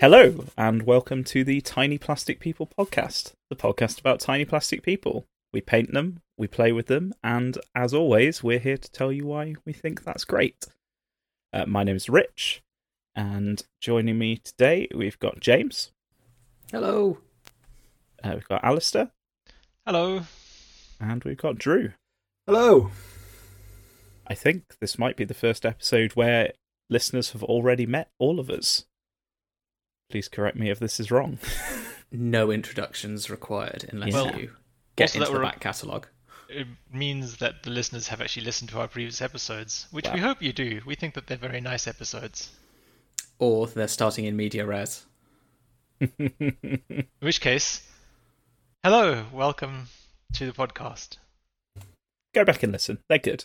Hello, and welcome to the Tiny Plastic People podcast, the podcast about tiny plastic people. We paint them, we play with them, and as always, we're here to tell you why we think that's great. Uh, my name is Rich, and joining me today, we've got James, Hello. uh, we've got Alistair, Hello. and we've got Drew. Hello. I think this might be the first episode where listeners have already met all of us. Please correct me if this is wrong. No introductions required unless Well, you get also that into the we're- back catalogue. It means that the listeners have actually listened to our previous episodes, which we hope you do. We think that they're very nice episodes. Or they're starting in media res. In which case, hello, welcome to the podcast. Go back and listen. They're good.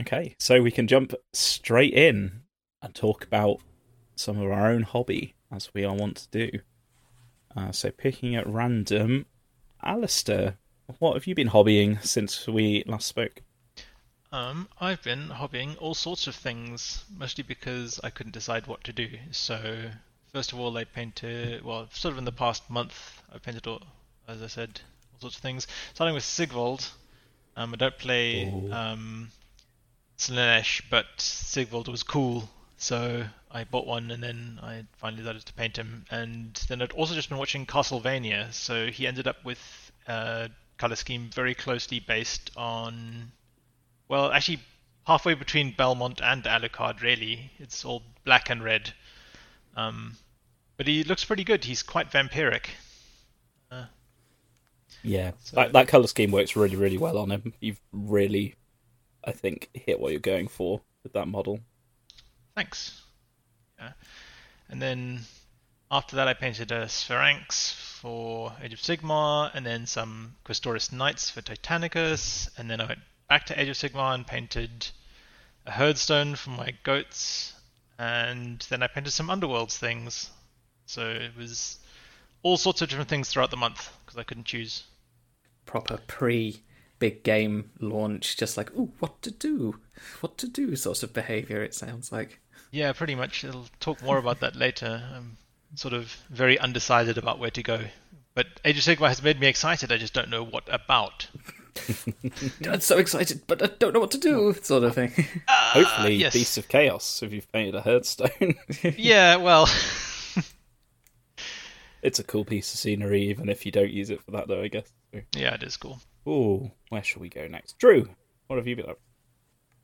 Okay, so we can jump straight in and talk about some of our own hobby, as we all want to do. Uh, so, picking at random, Alistair, what have you been hobbying since we last spoke? Um, I've been hobbying all sorts of things, mostly because I couldn't decide what to do. So, first of all, I painted, well, sort of in the past month, I painted, all, as I said, all sorts of things. Starting with Sigvald. Um, I don't play Ooh. um, Slaanesh, but Sigvald was cool, so I bought one and then I finally decided to paint him. And then I'd also just been watching Castlevania, so he ended up with a color scheme very closely based on well, actually, halfway between Belmont and Alucard, really. It's all black and red. Um, but he looks pretty good. He's quite vampiric. Uh, Yeah, So- that, that color scheme works really, really well on him. You've really, I think, hit what you're going for with that model. Thanks. Yeah. And then after that, I painted a Spheranx for Age of Sigmar, and then some Questoris Knights for Titanicus, and then I went back to Age of Sigmar and painted a Herdstone for my goats, and then I painted some Underworlds things. So it was all sorts of different things throughout the month because I couldn't choose. Proper pre big game launch, just like, ooh, what to do? What to do sort of behaviour, it sounds like. Yeah, pretty much. I'll talk more about that later. I'm sort of very undecided about where to go. But Age of Sigmar has made me excited. I just don't know what about. I'm so excited, but I don't know what to do, sort of thing. Uh, Hopefully, yes. Beasts of Chaos, if you've painted a Herdstone. yeah, well, it's a cool piece of scenery, even if you don't use it for that, though, I guess. yeah, it is cool. Ooh, where shall we go next? Drew, what have you been up?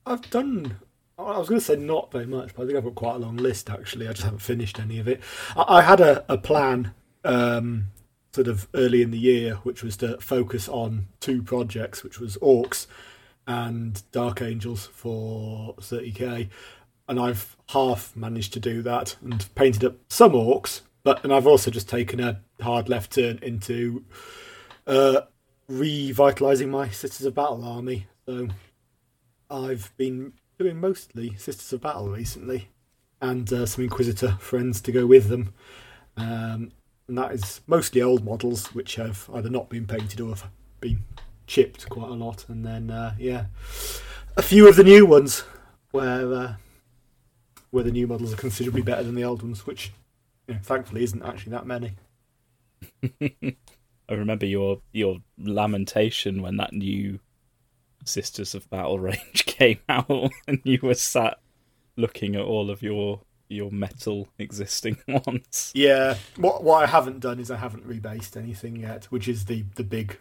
I've done. I was going to say not very much, but I think I've got quite a long list actually. I just haven't finished any of it. I, I had a, a plan um, sort of early in the year, which was to focus on two projects, which was Orcs and Dark Angels for 30k. And I've half managed to do that and painted up some Orcs, but and I've also just taken a hard left turn into uh, revitalizing my Sisters of Battle army. So I've been doing mostly Sisters of Battle recently, and uh, some Inquisitor friends to go with them. Um, and that is mostly old models which have either not been painted or have been chipped quite a lot. And then, uh, yeah, a few of the new ones where uh, where the new models are considerably better than the old ones, which you know, thankfully isn't actually that many. I remember your your lamentation when that new Sisters of Battle range came out, and you were sat looking at all of your your metal existing ones. Yeah, what what I haven't done is I haven't rebased anything yet, which is the the big,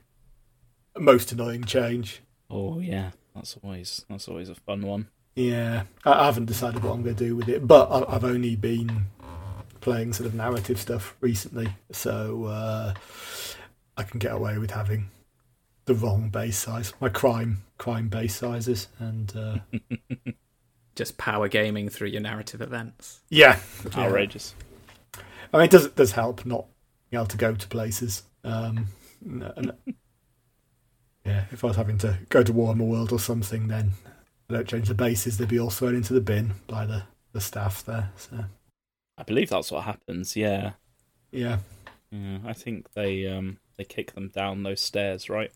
most annoying change. Oh yeah, that's always that's always a fun one. Yeah, I I haven't decided what I'm going to do with it, but I- I've only been playing sort of narrative stuff recently, so uh, I can get away with having the wrong base size, my crime crime base sizes, and uh, Just power gaming through your narrative events. yeah, yeah. Outrageous. I mean, it does it does help not being able to go to places. Um, and, and- yeah, if I was having to go to Warhammer World or something, then I don't change the bases; they'd be all thrown into the bin by the the staff there. So I believe that's what happens. Yeah, yeah, yeah. I think they um they kick them down those stairs, right?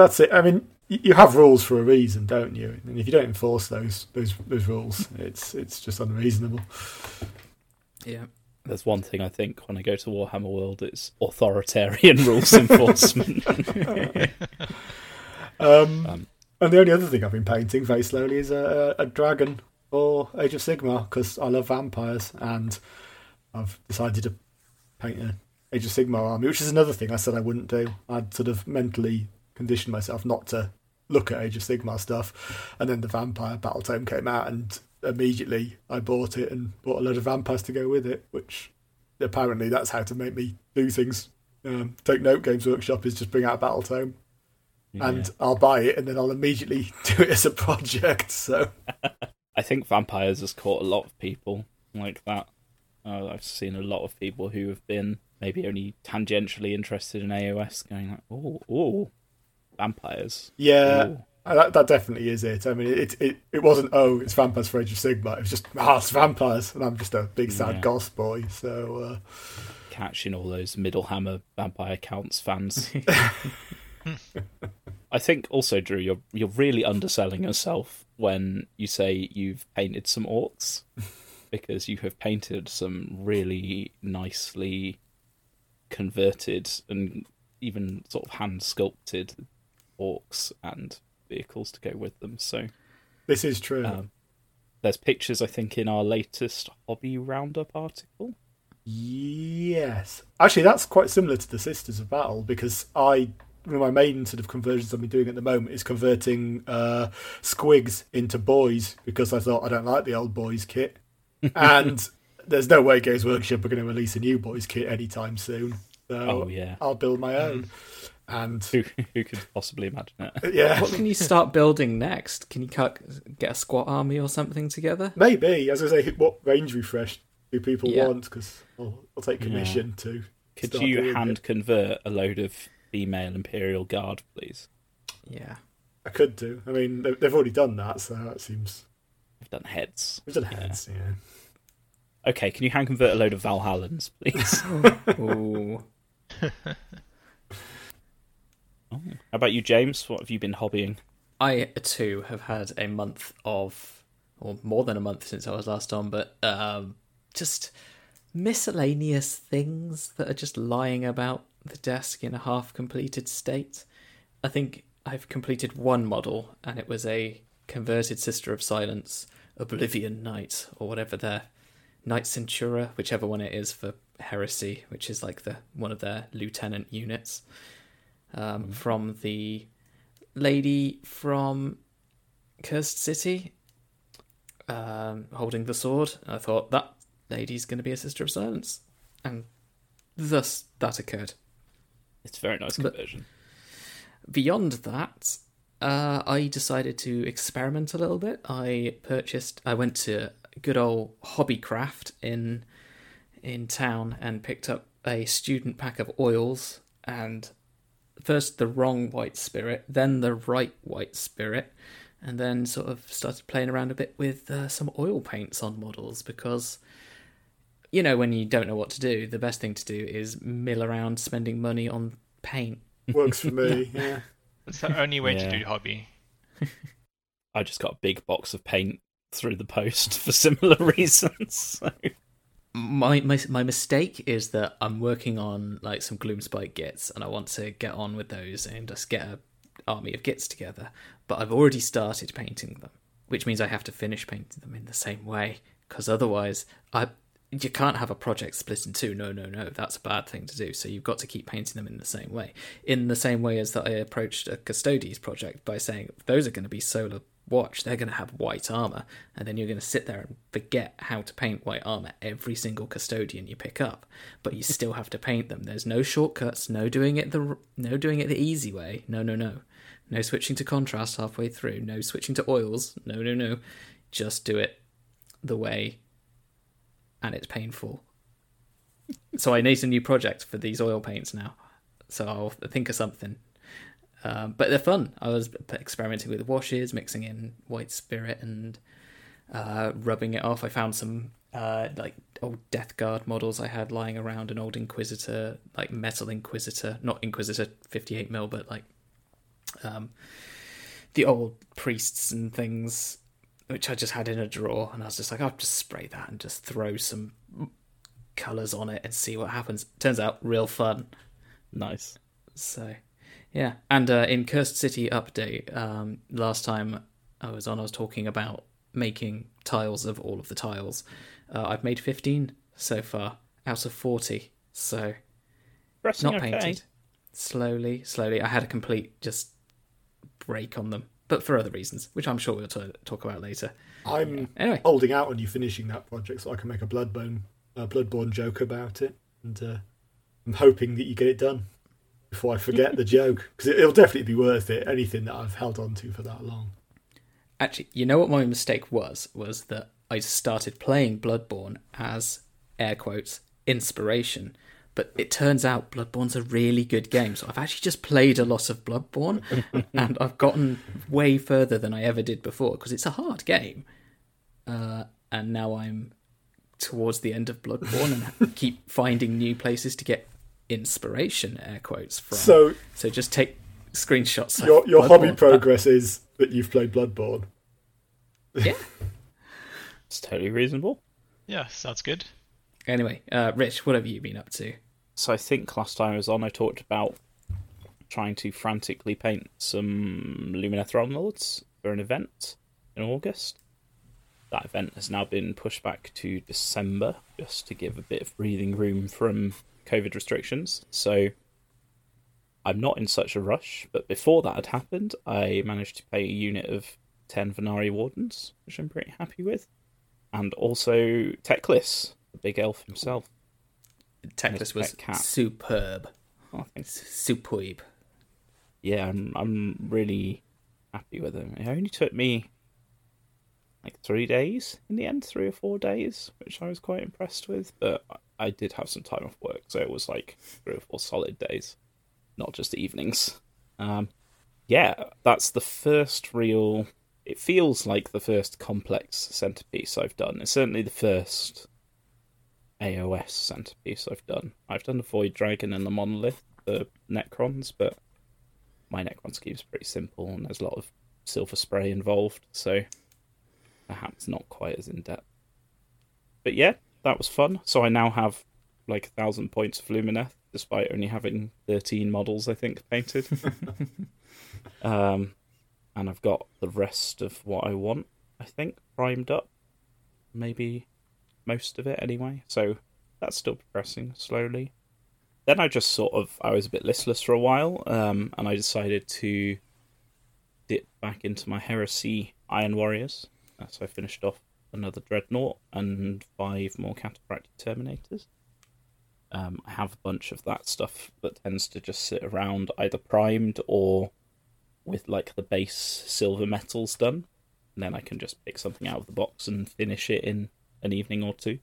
That's it. I mean, you have rules for a reason, don't you? And if you don't enforce those those those rules, it's it's just unreasonable. Yeah. There's one thing I think when I go to Warhammer World, it's authoritarian rules enforcement. Um, Um, and the only other thing I've been painting very slowly is a, a, a dragon or Age of Sigmar because I love vampires and I've decided to paint an Age of Sigmar army, which is another thing I said I wouldn't do. I'd sort of mentally conditioned myself not to look at Age of Sigmar stuff, and then the Vampire Battle Tome came out, and immediately I bought it and bought a load of vampires to go with it, which apparently that's how to make me do things. Um, Take Note Games Workshop is just bring out a Battle Tome and. I'll buy it and then I'll immediately do it as a project. So I think vampires has caught a lot of people like that. Uh, I've seen a lot of people who have been maybe only tangentially interested in AOS going like, oh, oh, vampires. yeah, Ooh. uh, that, that definitely is it. I mean, it, it it wasn't oh it's vampires for Age of Sigmar. It was just ah it's vampires, and I'm just a big sad Yeah. goth boy. So uh, catching all those Middle Hammer Vampire Counts fans. I think also, Drew, you're you're really underselling yourself when you say you've painted some orcs, because you have painted some really nicely converted and even sort of hand sculpted orcs and vehicles to go with them. So this is true. um, there's pictures, I think, in our latest hobby roundup article. Yes, actually, that's quite similar to the Sisters of Battle because I one of my main sort of conversions I've been doing at the moment is converting uh, squigs into boys because I thought I don't like the old boys kit, and there's no way Games Workshop are going to release a new boys kit anytime soon. So Oh yeah, I'll build my own, and who who could possibly imagine it? yeah, What can you start building next? Can you cut, get a squat army or something together? maybe as I say, what range refresh do people Yeah. want? Because I'll, I'll take commission to. Could you hand it. convert a load of female Imperial Guard, please? Yeah. I could do. I mean, they- they've already done that, so that seems. I've done heads. We've done Yeah. heads, yeah. Okay, can you hand convert a load of Valhallans, please? Ooh. How about you, James? What have you been hobbying? I too have had a month of, or more than a month since I was last on, but um, just miscellaneous things that are just lying about the desk in a half completed state. I think I've completed one model, and it was a converted Sister of Silence, Oblivion Knight, or whatever their Knight Centura, whichever one it is for Heresy, which is like the one of their lieutenant units um, from the lady from Cursed City um, holding the sword. I thought that lady's going to be a Sister of Silence, and thus that occurred. It's a very nice But- conversion. Beyond that, uh, I decided to experiment a little bit. I purchased. I went to good old Hobbycraft in in town and picked up a student pack of oils and first the wrong white spirit, then the right white spirit, and then sort of started playing around a bit with uh, some oil paints on models because you know when you don't know what to do, the best thing to do is mill around spending money on paint. Works for me, yeah. That's the only way Yeah. to do hobby. I just got a big box of paint through the post for similar reasons. So. My my my mistake is that I'm working on like some Gloomspite gits, and I want to get on with those and just get a army of gits together. But I've already started painting them, which means I have to finish painting them in the same way, because otherwise, I you can't have a project split in two. No, no, no, that's a bad thing to do. So you've got to keep painting them in the same way, in the same way as that I approached a Custodes project by saying those are going to be solar watch, they're going to have white armor, and then you're going to sit there and forget how to paint white armor every single custodian you pick up. But you still have to paint them. There's no shortcuts, no doing it the no doing it the easy way. No, no, no, no switching to contrast halfway through. No switching to oils. No, no, no. Just do it the way, and it's painful. so I need a new project for these oil paints now. So I'll think of something um, but they're fun. I was experimenting with washes, mixing in white spirit and uh, rubbing it off. I found some uh, like old Death Guard models I had lying around, an old Inquisitor, like metal Inquisitor, not Inquisitor 58 mil, but like um, the old priests and things, which I just had in a drawer. And I was just like, I'll just spray that and just throw some colors on it and see what happens. Turns out real fun. Nice. So, yeah. And uh, in Cursed City update, um, last time I was on, I was talking about making tiles of all of the tiles. Uh, I've made 15 so far out of 40. So, not okay. painted. Slowly, slowly. I had a complete just break on them, but for other reasons, which I'm sure we'll t- talk about later. I'm Anyway, holding out on you finishing that project so I can make a Bloodborne, uh, Bloodborne joke about it, and uh, I'm hoping that you get it done before I forget the joke because it, it'll definitely be worth it. Anything that I've held on to for that long. actually, you know what my mistake was? Was that I started playing Bloodborne as air quotes inspiration, but it turns out Bloodborne's a really good game. So I've actually just played a lot of Bloodborne, and I've gotten way further than I ever did before because it's a hard game. Uh, and now I'm towards the end of Bloodborne and keep finding new places to get inspiration air quotes from. So So just take screenshots. of your your hobby Bloodborne. progress is that you've played Bloodborne. Yeah. It's totally reasonable. Yeah, sounds good. Anyway, uh, Rich, what have you been up to? So I think last time I was on, I talked about trying to frantically paint some Lumineth Realm Lords for an event in August. That event has now been pushed back to December, just to give a bit of breathing room from COVID restrictions. So I'm not in such a rush, but before that had happened, I managed to pay a unit of 10 Vanari Wardens, which I'm pretty happy with. And also Teclis, the big elf himself. Teclis was cat. superb. Oh, think Superb. yeah, I'm I'm really happy with them. It only took me like three days in the end, three or four days, which I was quite impressed with. But I- did have some time off work, so it was like three or four solid days, not just evenings. Um, yeah, that's the first real. It feels like the first complex centerpiece I've done. It's certainly the first AOS centerpiece I've done. I've done the Void Dragon and the Monolith, the Necrons, but my Necron scheme's pretty simple and there's a lot of silver spray involved, so perhaps not quite as in depth. But yeah, that was fun. So I now have like a thousand points of Lumineth, despite only having thirteen models, I think, painted. um, and I've got the rest of what I want, I think, primed up. Maybe most of it anyway. So that's still progressing slowly. Then I just sort of I was a bit listless for a while, um, and I decided to dip back into my Heresy Iron Warriors. So I finished off another Dreadnought and five more Cataphractii Terminators. Um, I have a bunch of that stuff that tends to just sit around either primed or with like the base silver metals done. And then I can just pick something out of the box and finish it in an evening or two.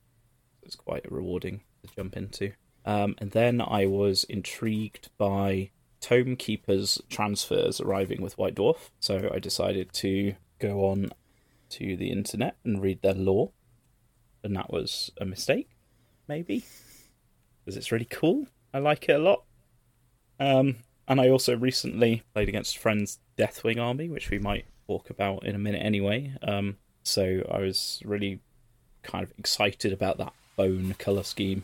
It's quite rewarding to jump into. Um, and then I was intrigued by Tome Keeper's transfers arriving with White Dwarf, so I decided to go on to the internet and read their lore. And that was a mistake, maybe, because it's really cool. I like it a lot. Um, and I also recently played against friends' Deathwing army, which we might talk about in a minute anyway. Um, so I was really kind of excited about that bone colour scheme.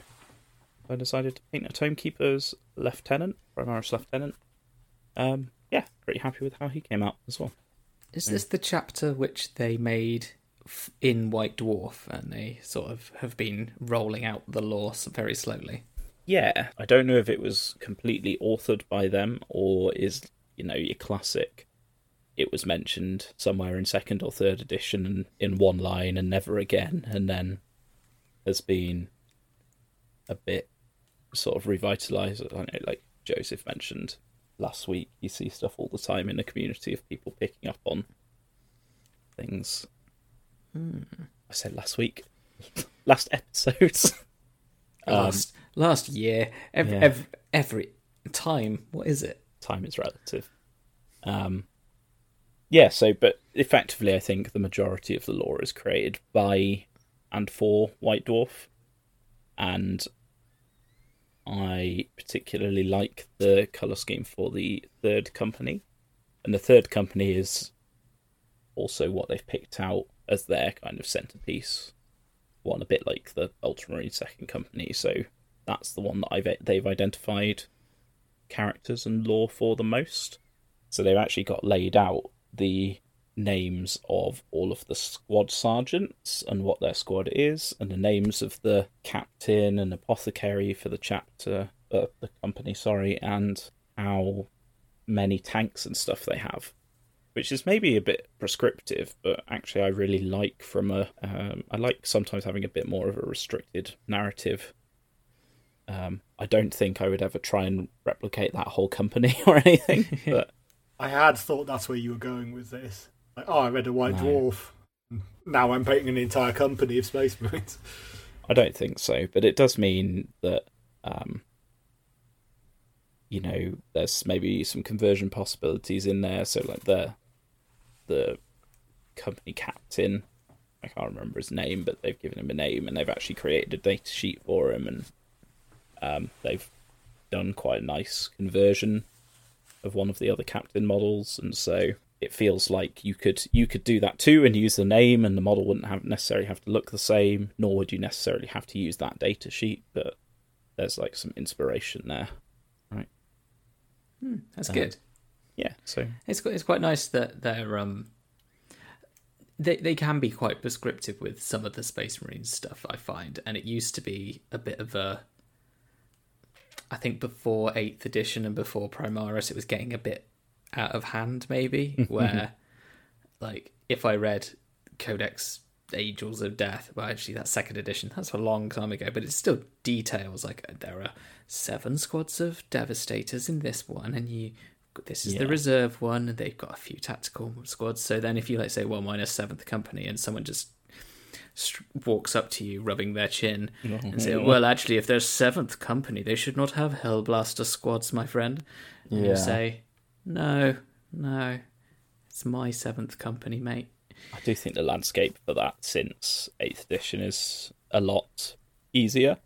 I decided to paint a Tomekeeper's lieutenant, Primaris lieutenant. Um, yeah, pretty happy with how he came out as well. Is this the chapter which they made f- in White Dwarf and they sort of have been rolling out the lore s- very slowly? Yeah, I don't know if it was completely authored by them or is, you know, your classic. It was mentioned somewhere in second or third edition and in one line and never again, and then has been a bit sort of revitalized. I know, like Joseph mentioned last week, you see stuff all the time in the community of people picking up on things. I said last week, last episodes. Um, Last last year, every, yeah. every every time. What is it? time is relative. Um, yeah, so but effectively, I think the majority of the lore is created by and for White Dwarf, and I particularly like the color scheme for the third company, and the third company is also what they've picked out as their kind of centerpiece one, a bit like the Ultramarine Second Company. So that's the one that I've they've identified characters and lore for the most. So they've actually got laid out the names of all of the squad sergeants and what their squad is, and the names of the captain and apothecary for the chapter, uh, the company, sorry, and how many tanks and stuff they have. Which is maybe a bit prescriptive, but actually I really like from a. Um, I like sometimes having a bit more of a restricted narrative. Um, I don't think I would ever try and replicate that whole company or anything, but I had thought that's where you were going with this. Like, oh, I read a White No. Dwarf. Now I'm painting an entire company of Space Marines. I don't think so, but it does mean that um, you know there's maybe some conversion possibilities in there. So like the the company captain, I can't remember his name, but they've given him a name and they've actually created a data sheet for him, and um, they've done quite a nice conversion of one of the other captain models, and so it feels like you could you could do that too and use the name and the model wouldn't have necessarily have to look the same nor would you necessarily have to use that data sheet but there's like some inspiration there Right. That's Uh, good. yeah so It's quite, it's quite nice that they're um they they can be quite prescriptive with some of the Space Marines stuff I find, and it used to be a bit of a. I think before Eighth Edition and before Primaris, it was getting a bit out of hand, maybe. Where, like, if I read Codex Angels of Death, well, actually, that Second Edition. That's a long time ago, but it's still details. Like, there are seven squads of Devastators in this one, and you this is the reserve one and they've got a few tactical squads so then if you like say well minus seventh company and someone just walks up to you rubbing their chin and say mm-hmm. well actually if there's seventh company they should not have hellblaster squads my friend and Yeah. you say no no it's my seventh company mate i do think the landscape for that since 8th edition is a lot easier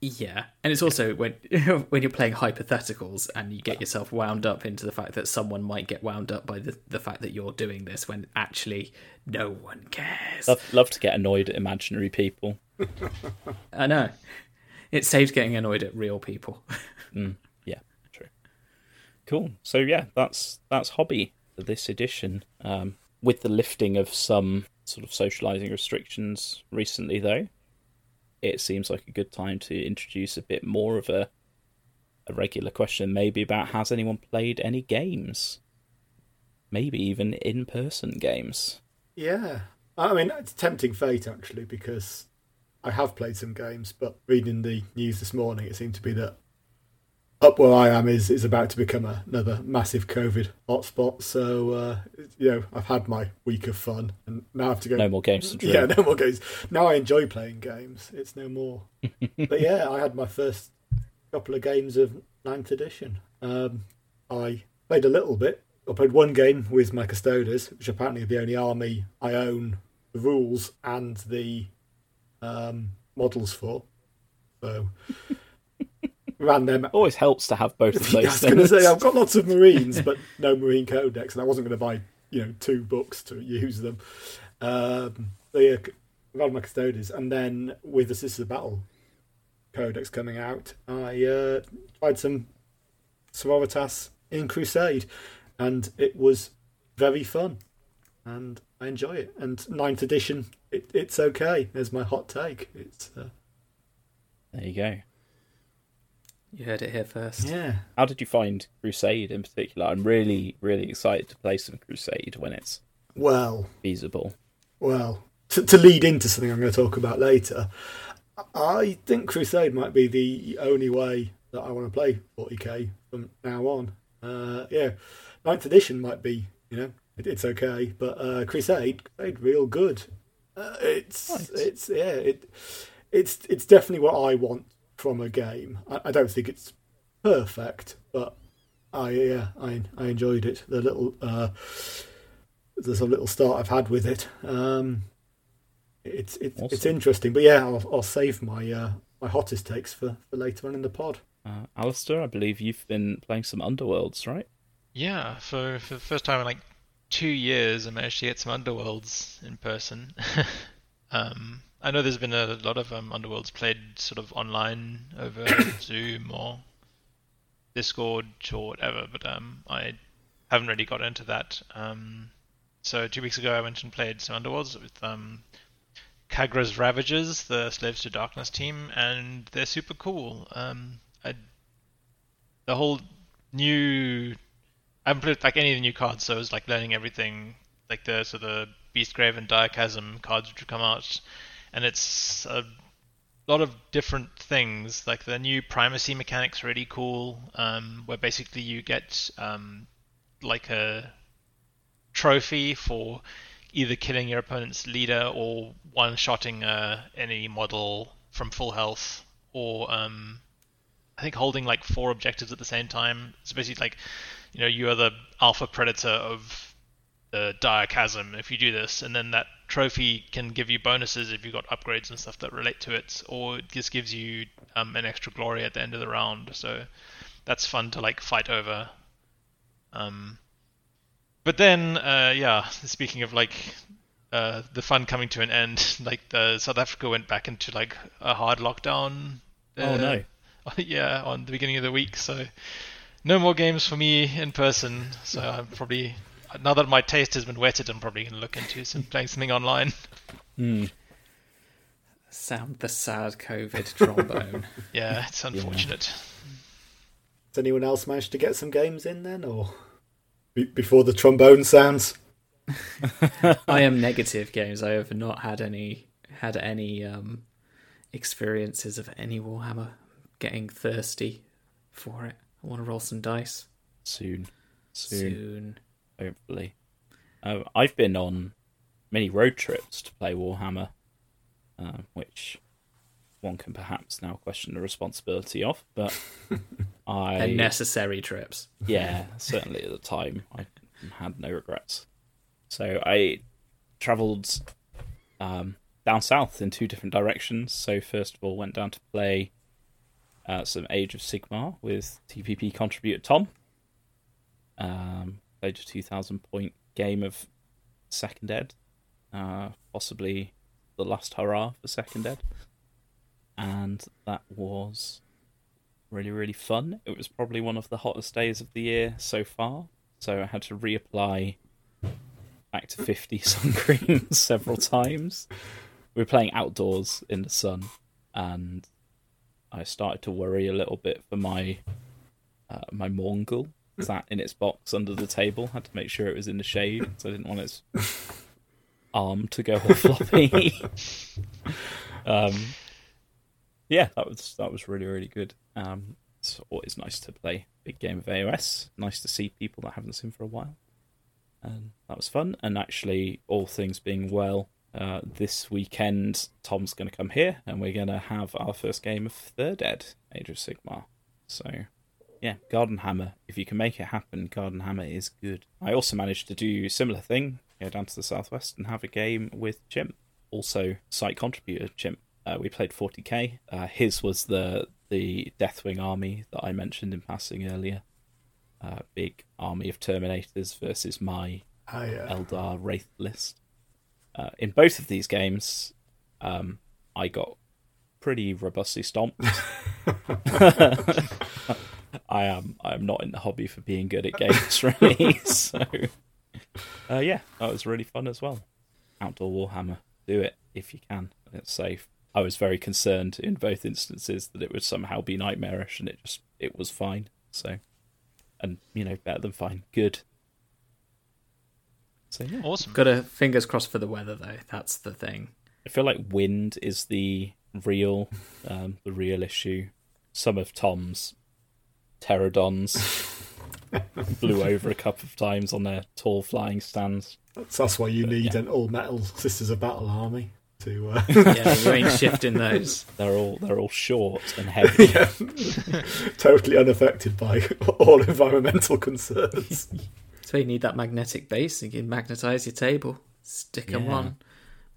Yeah, and it's also when when you're playing hypotheticals and you get yourself wound up into the fact that someone might get wound up by the the fact that you're doing this when actually no one cares. love, love to get annoyed at imaginary people I know. It saves getting annoyed at real people. true cool. So yeah that's that's hobby for this edition. Um, with the lifting of some sort of socializing restrictions recently though it seems like a good time to introduce a bit more of a a regular question maybe about has anyone played any games? Maybe even in person games. Yeah. I mean, it's tempting fate, actually, because I have played some games, but reading the news this morning, it seemed to be that up where I am is, is about to become a, another massive COVID hotspot. So, uh, you know, I've had my week of fun, and now I have to go. no more games to Yeah, no more games. Now I enjoy playing games. It's no more. but yeah, I had my first couple of games of ninth edition. Um, I played a little bit. I played one game with my Custodes, which apparently are the only army I own the rules and the um, models for. So ran them. always helps to have both of Yeah, I was going to say I've got lots of Marines, but no Marine Codex, and I wasn't going to buy you know two books to use them. Um, so yeah, ran my Custodes, and then with the Sisters of Battle Codex coming out, I uh, tried some Sororitas in Crusade, and it was very fun, and I enjoy it. And ninth edition, it, it's okay. There's my hot take. It's uh, there you go You heard it here first. yeah. How did you find Crusade in particular? I'm really, really excited to play some Crusade when it's Well, feasible. Well, to, to lead into something I'm going to talk about later, I think Crusade might be the only way that I want to play 40k from now on. Uh, yeah, ninth edition might be, you know, it, it's okay, but uh, Crusade, Crusade, real good. Uh, it's Right. it's yeah, it it's it's definitely what I want from a game. I, I don't think it's perfect, but I yeah, I I enjoyed it. The little uh, there's a little start I've had with it. Um, it's it's it's interesting, but yeah, I'll, I'll save my uh, my hottest takes for, for later on in the pod. Uh, Alistair, I believe you've been playing some Underworlds, right? Yeah, for for the first time in like two years, I managed to get some Underworlds in person. um, I know there's been a lot of um, Underworlds played sort of online over Zoom or Discord or whatever, but um, I haven't really got into that. Um, so two weeks ago, I went and played some Underworlds with um, Khagra's Ravagers, the Slaves to Darkness team, and they're super cool. Um, I, the whole new, I haven't played like any of the new cards, so I was like learning everything, like the so the Beastgrave and Direchasm cards which have come out, and it's a lot of different things. Like the new primacy mechanics really cool, um, where basically you get um, like a trophy for either killing your opponent's leader or one-shotting uh, any model from full health, or um, I think holding like four objectives at the same time. It's basically like, you know, you are the alpha predator of the dire chasm if you do this, and then that trophy can give you bonuses if you've got upgrades and stuff that relate to it, or it just gives you um, an extra glory at the end of the round. So that's fun to like fight over. Um, but then, uh, yeah, speaking of like uh, the fun coming to an end, like the South Africa went back into like a hard lockdown. oh uh, no. yeah, on the beginning of the week. So no more games for me in person. So I'm probably now that my taste has been whetted, I'm probably going to look into some playing something online. Hmm. Sound the sad COVID trombone. Yeah, it's unfortunate. Has anyone else managed to get some games in then, or be- before the trombone sounds? I am negative games. I have not had any had any um, experiences of any Warhammer. Getting thirsty for it. I want to roll some dice Soon. Soon. soon. Hopefully. Uh, I've been on many road trips to play Warhammer, uh, which one can perhaps now question the responsibility of, but I necessary trips. yeah, certainly at the time I had no regrets. So I travelled um, down south in two different directions. So first of all, went down to play uh, some Age of Sigmar with TPP contributor Tom. Um, a two thousand point game of Second Ed, uh, possibly the last hurrah for Second Ed, and that was really really fun. It was probably one of the hottest days of the year so far. So I had to reapply back to 50 sun cream several times. We were playing outdoors in the sun, and I started to worry a little bit for my uh, my Mongol sat in its box under the table. Had to make sure it was in the shade, so I didn't want its arm to go all floppy. um, yeah, that was that was really really good. Um, it's always nice to play a big game of AOS. Nice to see people that I haven't seen for a while, and that was fun. And actually, all things being well, uh, this weekend Tom's going to come here, and we're going to have our first game of Third Ed, Age of Sigmar. So, yeah, Garden Hammer. If you can make it happen, Garden Hammer is good. I also managed to do a similar thing, go down to the southwest and have a game with Chimp, also site contributor Chimp. Uh, we played 40k. Uh, his was the the Deathwing army that I mentioned in passing earlier. Uh, big army of Terminators versus my I, uh, Eldar Wraith list. Uh, in both of these games, um, I got pretty robustly stomped. I am I am not in the hobby for being good at games, really. so, uh, yeah, that was really fun as well. Outdoor Warhammer, do it if you can. It's safe. I was very concerned in both instances that it would somehow be nightmarish, and it just it was fine. So, and you know, better than fine, good. So yeah, Awesome. Got a fingers crossed for the weather though. That's the thing. I feel like wind is the real, um, the real issue. Some of Tom's Terradons blew over a couple of times on their tall flying stands. that's, that's why you But, need yeah. an all metal Sisters of Battle army to. Uh, Yeah, you ain't shifting those. They're all they're all short and heavy. yeah, totally unaffected by all environmental concerns. So you need that magnetic base. You can magnetize your table, stick them Yeah. on.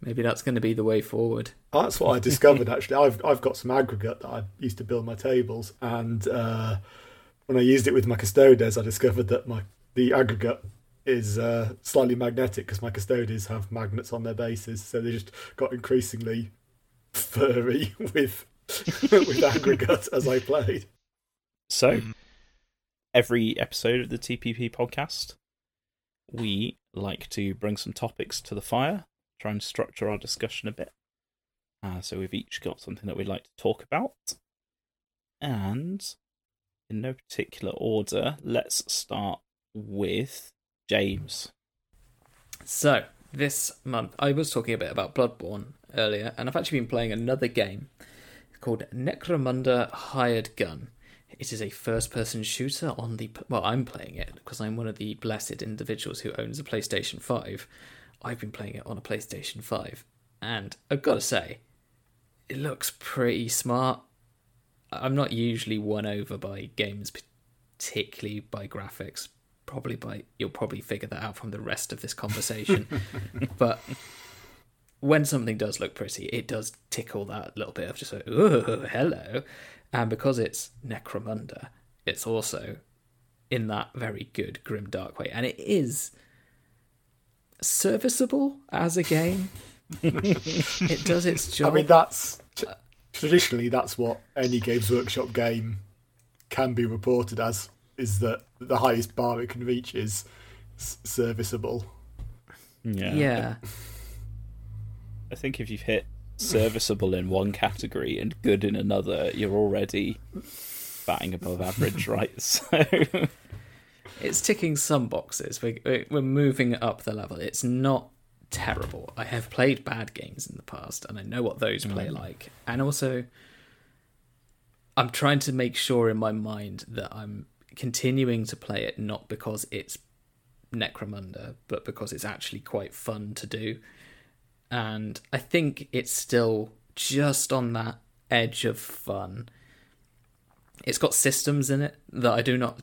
Maybe that's going to be the way forward. That's what I discovered actually. I've I've got some aggregate that I used to build my tables, and uh, when I used it with my custodes, I discovered that my the aggregate is uh, slightly magnetic because my custodes have magnets on their bases, so they just got increasingly furry with with aggregate as I played. So, Mhm. every episode of the TPP podcast, we like to bring some topics to the fire, try and structure our discussion a bit. Uh, so, we've each got something that we'd like to talk about. And in no particular order, let's start with James. So, this month, I was talking a bit about Bloodborne earlier, and I've actually been playing another game called Necromunda Hired Gun. It is a first person shooter on the. Well, I'm playing it because I'm one of the blessed individuals who owns a PlayStation 5. I've been playing it on a PlayStation 5, and I've got to say, it looks pretty smart. I'm not usually won over by games, particularly by graphics. Probably by you'll probably figure that out from the rest of this conversation. but when something does look pretty, it does tickle that little bit of just like, oh, hello. And because it's Necromunda, it's also in that very good grim dark way, and it is serviceable as a game. it does its job. I mean, that's traditionally that's what any Games Workshop game can be reported as. Is that the highest bar it can reach is s- serviceable? Yeah. yeah. I think if you've hit serviceable in one category and good in another, you're already batting above average, right? So, it's ticking some boxes. We- we- We're moving up the level. It's not terrible. I have played bad games in the past, and I know what those play mm. like. And also, I'm trying to make sure in my mind that I'm continuing to play it not because it's Necromunda, but because it's actually quite fun to do. And I think it's still just on that edge of fun. It's got systems in it that I do not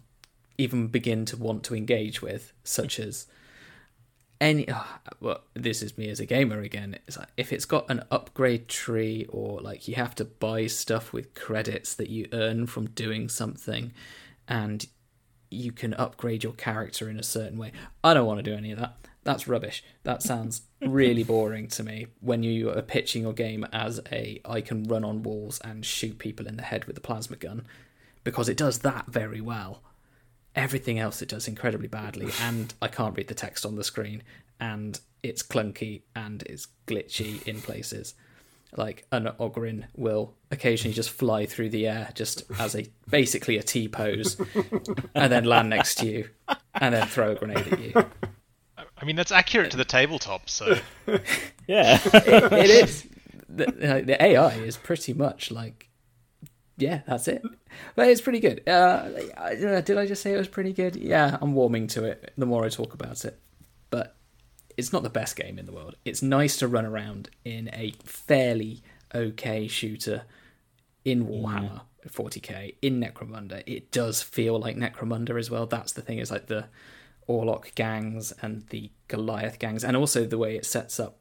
even begin to want to engage with, such as any. ah, well, this is me as a gamer again. It's like if it's got an upgrade tree, or like you have to buy stuff with credits that you earn from doing something, and you can upgrade your character in a certain way. I don't want to do any of that. That's rubbish. That sounds really boring to me when you are pitching your game as a I can run on walls and shoot people in the head with a plasma gun because it does that very well. Everything else it does incredibly badly, and I can't read the text on the screen, and it's clunky and it's glitchy in places. Like an Ogryn will occasionally just fly through the air, just as a basically a T pose, and then land next to you, and then throw a grenade at you. I mean, that's accurate to the tabletop, so yeah. it, it is. The, the AI is pretty much like, yeah, that's it. But it's pretty good. Uh, did I just say it was pretty good? Yeah, I'm warming to it the more I talk about it. But it's not the best game in the world. It's nice to run around in a fairly okay shooter in Warhammer 40k in Necromunda. It does feel like Necromunda as well. That's the thing. Is like the Orlock gangs and the Goliath gangs, and also the way it sets up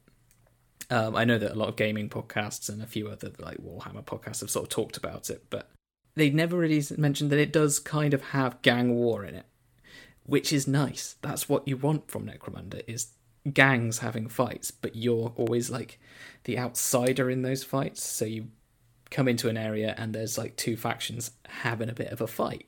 um, I know that a lot of gaming podcasts and a few other like Warhammer podcasts have sort of talked about it, but they never really mentioned that it does kind of have gang war in it, which is nice. That's what you want from Necromunda is gangs having fights, but you're always like the outsider in those fights. So you come into an area and there's like two factions having a bit of a fight.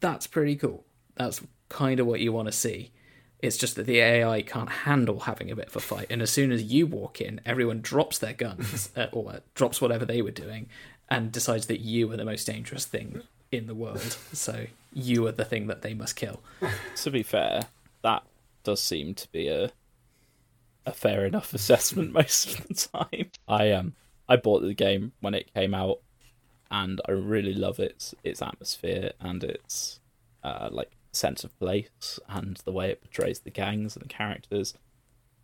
That's pretty cool. That's kind of what you want to see. It's just that the AI can't handle having a bit of a fight, and as soon as you walk in, everyone drops their guns uh, or uh, drops whatever they were doing, and decides that you are the most dangerous thing in the world. So you are the thing that they must kill. to be fair, that does seem to be a a fair enough assessment most of the time. I um I bought the game when it came out, and I really love its its atmosphere and its uh, like sense of place and the way it portrays the gangs and the characters.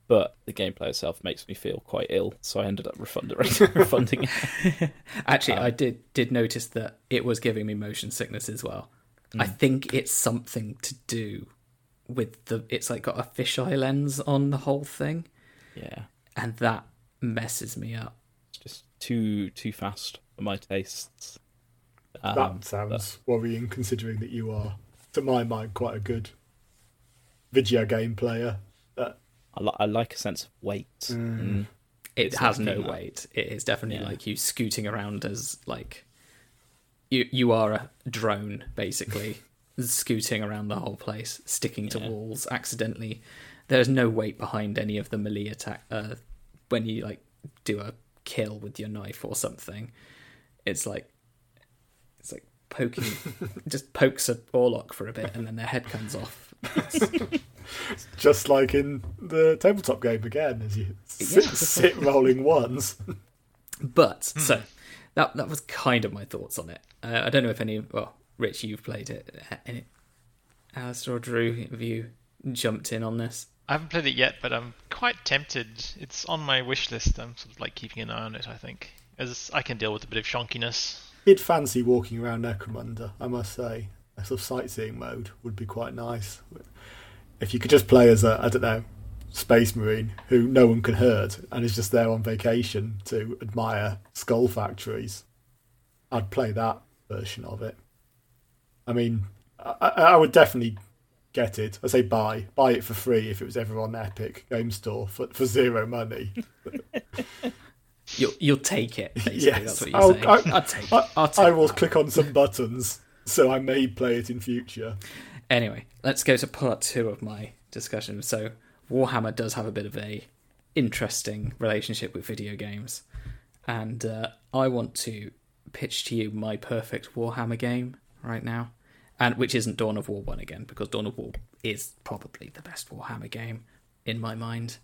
But the gameplay itself makes me feel quite ill, so I ended up refunding refunding it. Actually, I did did notice that it was giving me motion sickness as well. I think it's something to do with the. It's like got a fisheye lens on the whole thing, Yeah, and that messes me up. it's just too too fast for my tastes. Um, That sounds worrying, considering that you are, to my mind, quite a good video game player. Uh, I, li- I like a sense of weight. Mm. Mm. It It's has no that. weight. It is definitely Yeah. like you scooting around as like you you are a drone basically, scooting around the whole place, sticking to Yeah. walls accidentally. There's no weight behind any of the melee attack. Uh, when you like do a kill with your knife or something, it's like poking, just pokes a warlock for a bit, and then their head comes off. Just like in the tabletop game again, as you sit, just sit rolling ones. But so that that was kind of my thoughts on it. Uh, I don't know if any. Well, Rich, you've played it. Any, Alistair or Drew, have you jumped in on this? I haven't played it yet, but I'm quite tempted. It's on my wish list. I'm sort of like keeping an eye on it. I think, as I can deal with a bit of shonkiness. Did fancy walking around Necromunda, I must say. A sort of sightseeing mode would be quite nice. If you could just play as a, I don't know, space marine who no one can hurt and is just there on vacation to admire skull factories, I'd play that version of it. I mean, I, I would definitely get it. I say buy. Buy it for free if it was ever on Epic Game Store for, for zero money. You'll you'll take it. Yes. that's what you're I'll- saying. I- I'll take. I, I'll take I will click on some buttons so I may play it in future. Anyway, let's go to part two of my discussion. So, Warhammer does have a bit of a interesting relationship with video games, and uh, I want to pitch to you my perfect Warhammer game right now, and which isn't Dawn of War one again because Dawn of War is probably the best Warhammer game in my mind.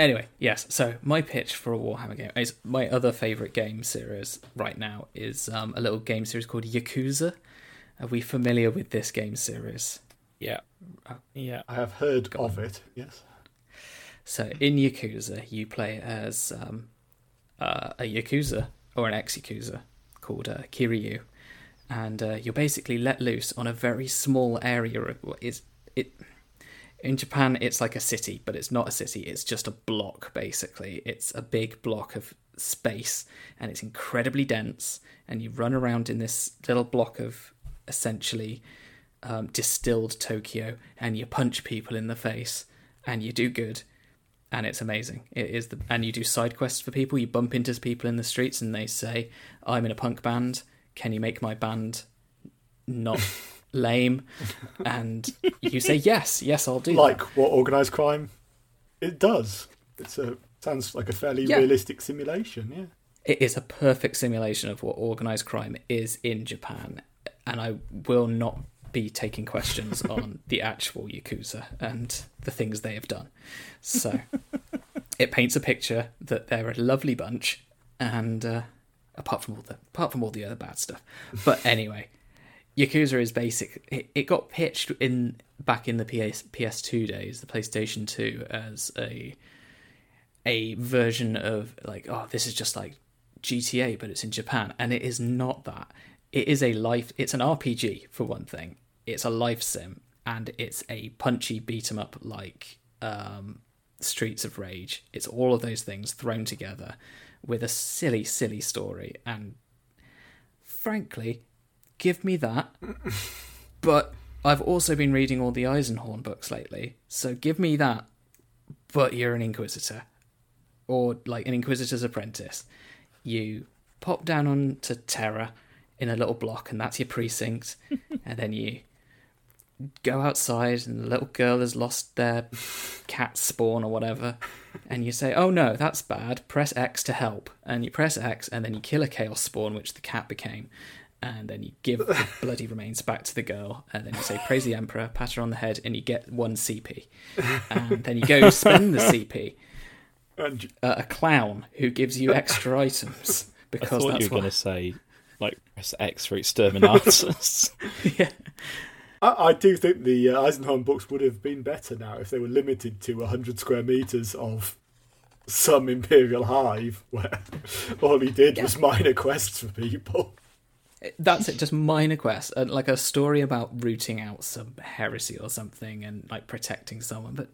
Anyway, yes. So my pitch for a Warhammer game is my other favorite game series right now is um, a little game series called Yakuza. Are we familiar with this game series? Yeah. Yeah. I have heard Go of it, yes. So in Yakuza, you play as um, uh, a Yakuza or an ex-Yakuza called uh, Kiryu, and uh, you're basically let loose on a very small area of what is it. In Japan, it's like a city, but it's not a city. It's just a block, basically. It's a big block of space, and it's incredibly dense. And you run around in this little block of essentially um, distilled Tokyo, and you punch people in the face, and you do good, and it's amazing. It is the and you do side quests for people. You bump into people in the streets, and they say, "I'm in a punk band. Can you make my band not lame?" And you say, "Yes, yes, I'll do." Like that. what organised crime it does. It's a sounds like a fairly Yeah. realistic simulation, yeah. it is a perfect simulation of what organized crime is in Japan, and I will not be taking questions on the actual yakuza and the things they have done. So it paints a picture that they're a lovely bunch, and uh, apart from all the apart from all the other bad stuff. But anyway, Yakuza is basic. It, got pitched in back in the PS PS2 days, the PlayStation 2, as a a version of like, oh, this is just like GTA, but it's in Japan, and it is not that. It is a life. It's an RPG for one thing. It's a life sim, and it's a punchy beat 'em up like um, Streets of Rage. It's all of those things thrown together with a silly, silly story. And frankly, give me that. but I've also been reading all the Eisenhorn books lately, so give me that. But you're an Inquisitor, or like an Inquisitor's apprentice. You pop down onto Terra in a little block, and that's your precinct. and then you go outside, and the little girl has lost their cat spawn or whatever. And you say, "Oh no, that's bad. Press X to help." And you press X, and then you kill a chaos spawn, which the cat became. And then you give the bloody remains back to the girl, and then you say, "Praise the Emperor," pat her on the head, and you get one CP. And then you go spend the CP And uh, a clown who gives you extra items I because thought that's you were what. going to say, like, press X for exterminatus. yeah. I, I do think the uh, Eisenhorn books would have been better now if they were limited to 100 square metres of some Imperial hive where all he did was minor quests for people. That's it, just minor quests, like a story about rooting out some heresy or something, and like protecting someone. But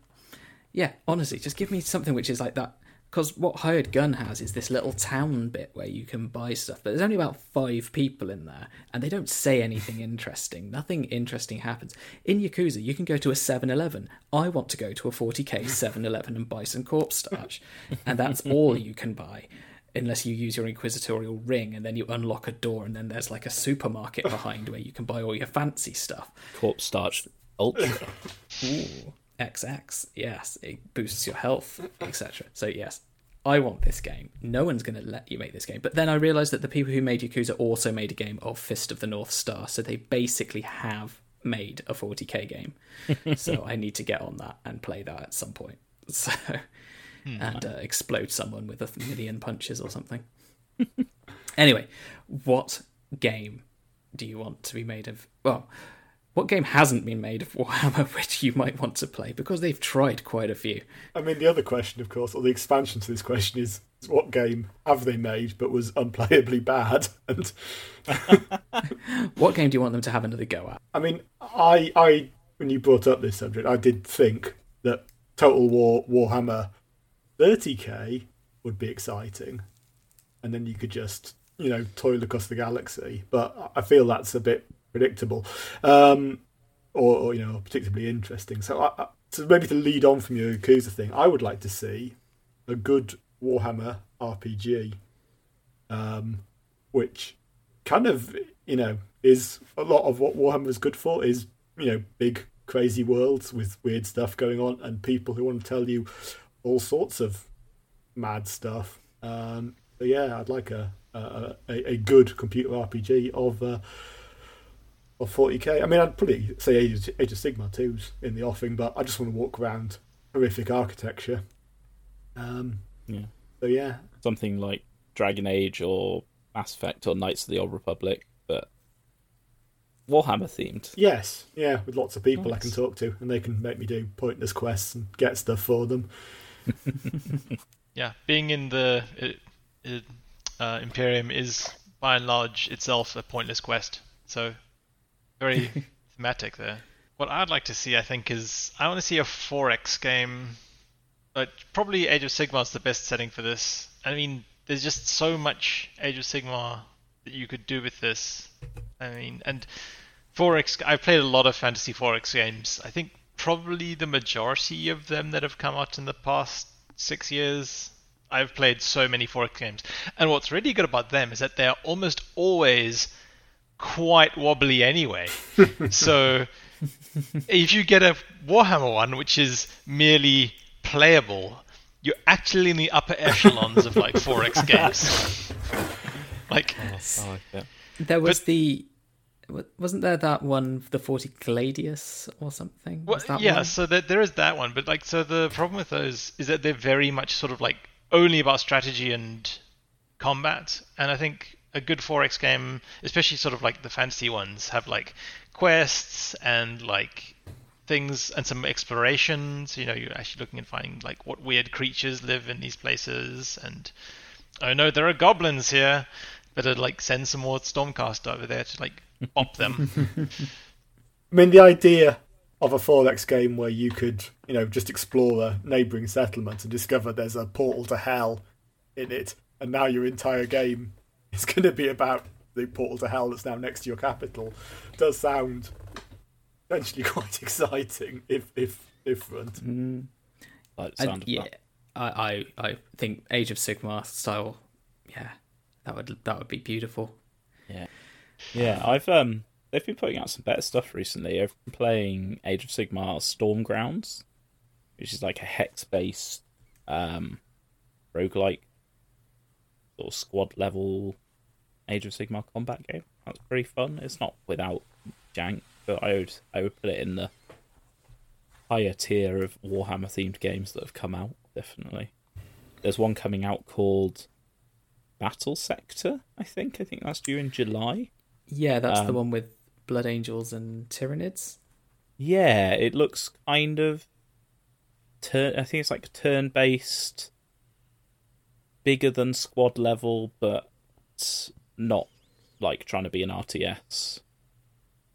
yeah, honestly, just give me something which is like that because what Hired Gun has is this little town bit where you can buy stuff, but there's only about five people in there, and they don't say anything interesting. Nothing interesting happens. In Yakuza, you can go to a 7 Eleven. I want to go to a 40k 7 Eleven and buy some corpse starch, and that's all you can buy. Unless you use your inquisitorial ring and then you unlock a door, and then there's like a supermarket behind where you can buy all your fancy stuff. Corpse starch ultra. Ooh, XX, yes, it boosts your health, etc. So yes, I want this game. No one's going to let you make this game. But then I realised that the people who made Yakuza also made a game of Fist of the North Star, so they basically have made a 40k game. so I need to get on that and play that at some point. So and uh, explode someone with a million punches or something. anyway, what game do you want to be made of? Well, what game hasn't been made of Warhammer which you might want to play? Because they've tried quite a few. I mean, the other question, of course, or the expansion to this question is, is what game have they made but was unplayably bad? And What game do you want them to have another go at? I mean, I, I, when you brought up this subject, I did think that Total War Warhammer 30k would be exciting, and then you could just, you know, toil across the galaxy. But I feel that's a bit predictable, um, or, or you know, particularly interesting. So, I, so maybe to lead on from your Yakuza thing, I would like to see a good Warhammer RPG, um, which kind of, you know, is a lot of what Warhammer is good for. Is you know, big crazy worlds with weird stuff going on, and people who want to tell you all sorts of mad stuff. Um, but yeah, I'd like a a, a, a good computer RPG of uh, of 40k. I mean, I'd probably say Age of, Age of Sigmar 2's in the offing, but I just want to walk around horrific architecture. Um, Yeah. so yeah, Something like Dragon Age or Mass Effect or Knights of the Old Republic, but Warhammer themed. yes, yeah, with lots of people I can talk to, and they can make me do pointless quests and get stuff for them. Yeah, being in the uh, Imperium is by and large itself a pointless quest. So very thematic there. What I'd like to see, I think, is I want to see a 4X game. But probably Age of Sigmar is the best setting for this. I mean, there's just so much Age of Sigmar that you could do with this. I mean, and 4X. I've played a lot of Fantasy 4X games. I think probably the majority of them that have come out in the past six years. I've played so many 4X games. And what's really good about them is that they're almost always quite wobbly anyway. so if you get a Warhammer one, which is merely playable, you're actually in the upper echelons of like 4X games. like, oh, I like it. There was the. Wa- Wasn't there that one, the 40 Gladius or something? Well, that yeah, one? so that there is that one, but like, so the problem with those is that they're very much sort of like only about strategy and combat, and I think a good 4X game, especially sort of like the fantasy ones, have like quests and like things and some explorations. You know, you're actually looking and finding like what weird creatures live in these places, and oh no, there are goblins here. Better like send some more Stormcast over there to like bop them. I mean, the idea of a 4X game where you could, you know, just explore a neighbouring settlement and discover there's a portal to hell in it, and now your entire game is going to be about the portal to hell that's now next to your capital, does sound potentially quite exciting if if different. Mm. Like I- yeah. I, I, I think Age of Sigma style, yeah, that would that would be beautiful. Yeah. Yeah, I've um they've been putting out some better stuff recently. I've been playing Age of Sigmar Stormgrounds, which is like a hex based um roguelike sort of squad level Age of Sigmar combat game. That's pretty fun. It's not without jank, but I would I would put it in the higher tier of Warhammer themed games that have come out, definitely. There's one coming out called Battlesector, I think. I think that's due in July. Yeah, that's the Um, one with Blood Angels and Tyranids. Yeah, it looks kind of turn. I think it's like turn based, bigger than squad level, but not like trying to be an RTS.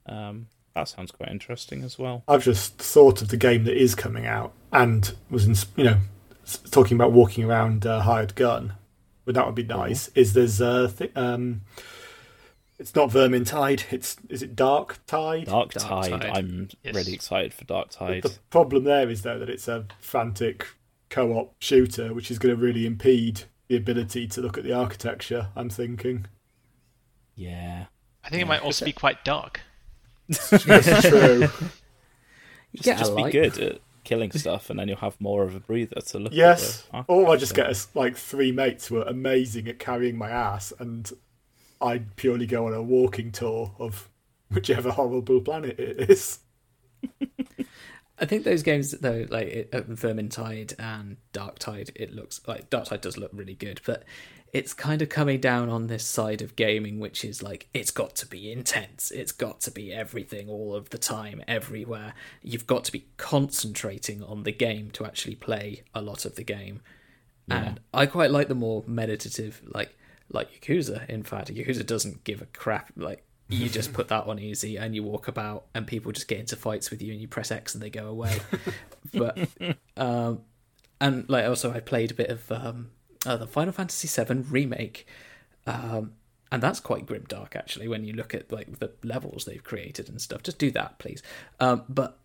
Um, that sounds quite interesting as well. I've just thought of the game that is coming out and was, in, you know, talking about walking around uh, hired gun, but that would be nice. Is there's a th- um, it's not Vermintide. It's is it Darktide? Dark Dark Tide. Tide. I'm Yes. really excited for Darktide. The problem there is though that it's a frantic co-op shooter, which is going to really impede the ability to look at the architecture. I'm thinking. Yeah. I think it might also be quite dark. That's true. You Just, get a just be good at killing stuff, and then you'll have more of a breather to look Yes. at. Or I just get us like three mates who are amazing at carrying my ass, and I purely go on a walking tour of whichever horrible planet it is. I think those games though, like uh, Vermintide and Darktide, it looks like Darktide does look really good, but it's kind of coming down on this side of gaming, which is like it's got to be intense, it's got to be everything all of the time, everywhere. You've got to be concentrating on the game to actually play a lot of the game. And I quite like the more meditative, like like Yakuza. In fact, Yakuza doesn't give a crap. Like you just put that on easy and you walk about, and people just get into fights with you, and you press X and they go away. but um, and like also, I played a bit of um, uh, the Final Fantasy VII remake. Um, and that's quite grim dark actually when you look at like the levels they've created and stuff just do that please um, but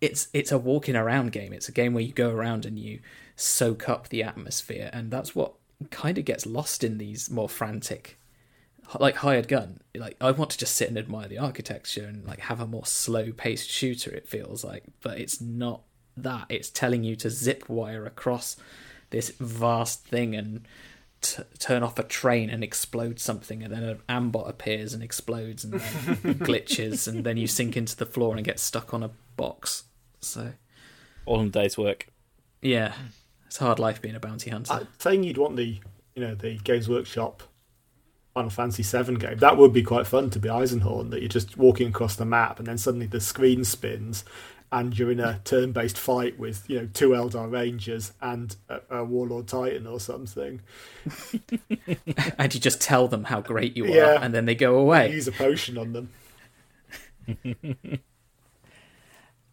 it's it's a walking around game. It's a game where you go around and you soak up the atmosphere, and that's what kind of gets lost in these more frantic, like hired gun. Like I want to just sit and admire the architecture and like have a more slow paced shooter. It feels like, but it's not that. It's telling you to zip wire across this vast thing and. T- turn off a train and explode something, and then an ambot appears and explodes, and then glitches, and then you sink into the floor and get stuck on a box. So All in day's work. yeah, it's hard life being a bounty hunter. Uh, saying you'd want the you know the Games Workshop Final Fantasy VII game that would be quite fun to be Eisenhorn that you're just walking across the map and then suddenly the screen spins and you're in a turn-based fight with you know two Eldar Rangers and a, a Warlord Titan or something. and you just tell them how great you are, Yeah. and then they go away. Use a potion on them.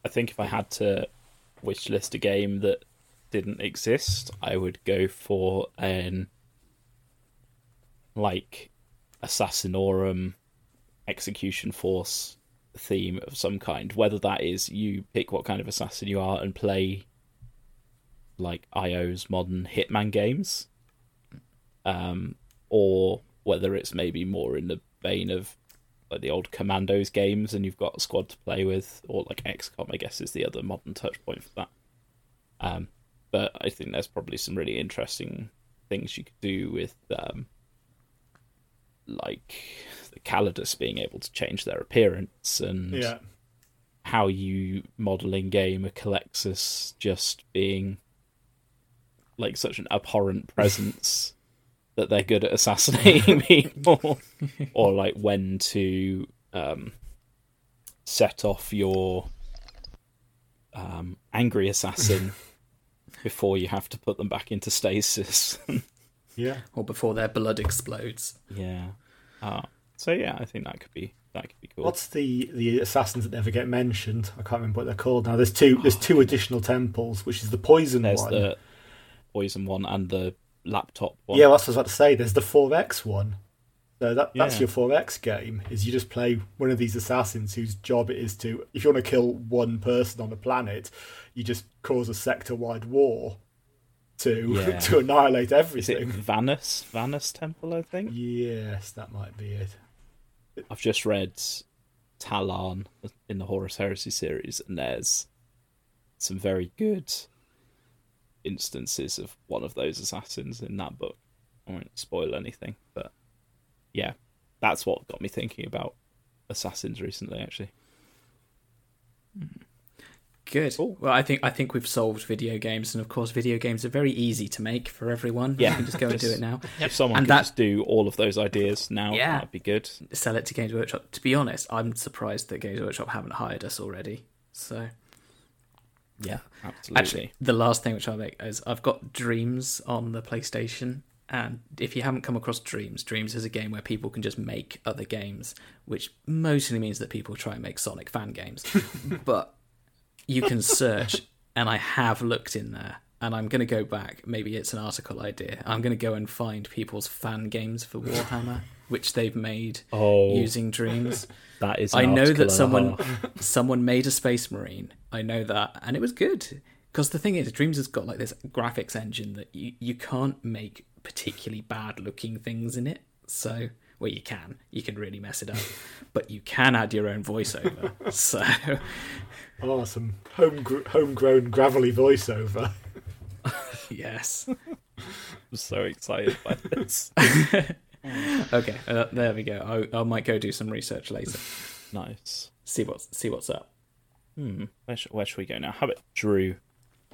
I think if I had to wish list a game that didn't exist, I would go for an like Assassinorum execution force theme of some kind. Whether that is you pick what kind of assassin you are and play like IO's modern Hitman games, um, or whether it's maybe more in the vein of like the old Commandos games, and you've got a squad to play with, or like XCOM, I guess is the other modern touch point for that. Um, but I think there's probably some really interesting things you could do with, um, like the Calidus being able to change their appearance and Yeah. how you model in game a Culexus just being like such an abhorrent presence that they're good at assassinating people, or like when to um, set off your um, angry assassin before you have to put them back into stasis. Yeah. or before their blood explodes. yeah. Uh, so yeah, I think that could be that could be cool. What's the the assassins that never get mentioned? I can't remember what they're called now. There's two. There's two additional temples, which is the poison There's one. the poison one and the laptop one. Yeah, that's what I was about to say. There's the 4X one. So that, that's Yeah. your 4X game. Is you just play one of these assassins whose job it is to, if you want to kill one person on the planet, you just cause a sector-wide war to Yeah. to annihilate everything. Is it. Vanus? Vanus Temple, I think. Yes, that might be it. I've just read Tallarn in the Horus Heresy series, and there's some very good instances of one of those assassins in that book. I won't spoil anything, but yeah, that's what got me thinking about assassins recently. Actually, hmm. Good. Cool. Well, I think I think we've solved video games, and of course, video games are very easy to make for everyone. Yeah. you can just go and do it now. if someone And could that- just do all of those ideas now, Yeah. that'd be good. Sell it to Games Workshop. To be honest, I'm surprised that Games Workshop haven't hired us already. So Yeah, absolutely. Actually, the last thing which I'll make is I've got Dreams on the PlayStation, and if you haven't come across Dreams, Dreams is a game where people can just make other games, which mostly means that people try and make Sonic fan games. but you can search, and I have looked in there, and I'm going to go back. Maybe it's an article idea. I'm going to go and find people's fan games for Warhammer, which they've made Oh, using dreams. that is. I know that someone someone made a Space Marine. I know that, and it was good. Because the thing is, Dreams has got like this graphics engine that you you can't make particularly bad looking things in it. So, well, you can. You can really mess it up, but you can add your own voiceover. So, Oh, some home homegrown gravelly voiceover. yes. I'm so excited by this. Okay, uh, there we go. I, I might go do some research later. nice. See what's see what's up. Hmm. Where, sh- where should we go now? How about Drew?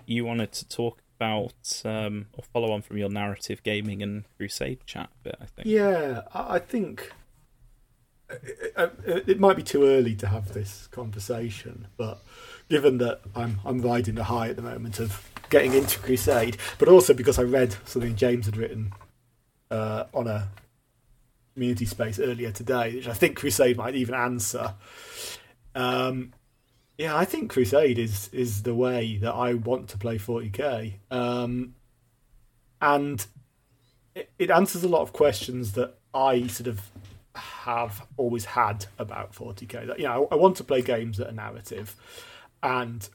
You wanted to talk about um, or follow on from your narrative gaming and Crusade chat bit, I think. Yeah, I I think it, it, it might be too early to have this conversation, but given that I'm I'm riding the high at the moment of getting into Crusade, but also because I read something James had written uh, on a community space earlier today, which I think Crusade might even answer. Um, yeah, I think Crusade is is the way that I want to play 40k, um, and it, it answers a lot of questions that I sort of have always had about 40k. That you know, I, I want to play games that are narrative, and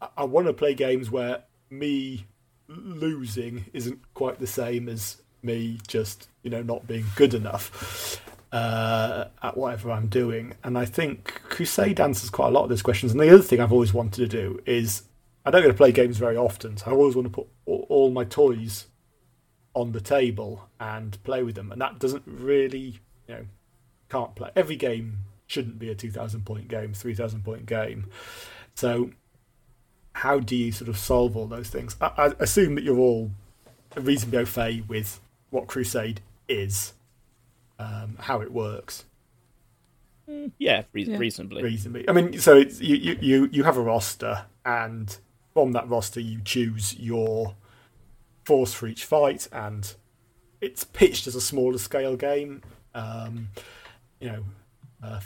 I, I want to play games where me losing isn't quite the same as me just you know not being good enough uh, at whatever I'm doing. And I think Crusade answers quite a lot of those questions. And the other thing I've always wanted to do is I don't get to play games very often, so I always want to put all my toys on the table and play with them. And that doesn't really, you know, can't play. Every game shouldn't be a 2,000 point game, 3,000 point game. So how do you sort of solve all those things? I, I assume that you're all reasonably au fait with what Crusade is, um, how it works. Yeah, rea- Yeah. reasonably. reasonably. I mean, so it's, you, you you you have a roster, and from that roster, you choose your force for each fight, and it's pitched as a smaller scale game. Um, you know, uh,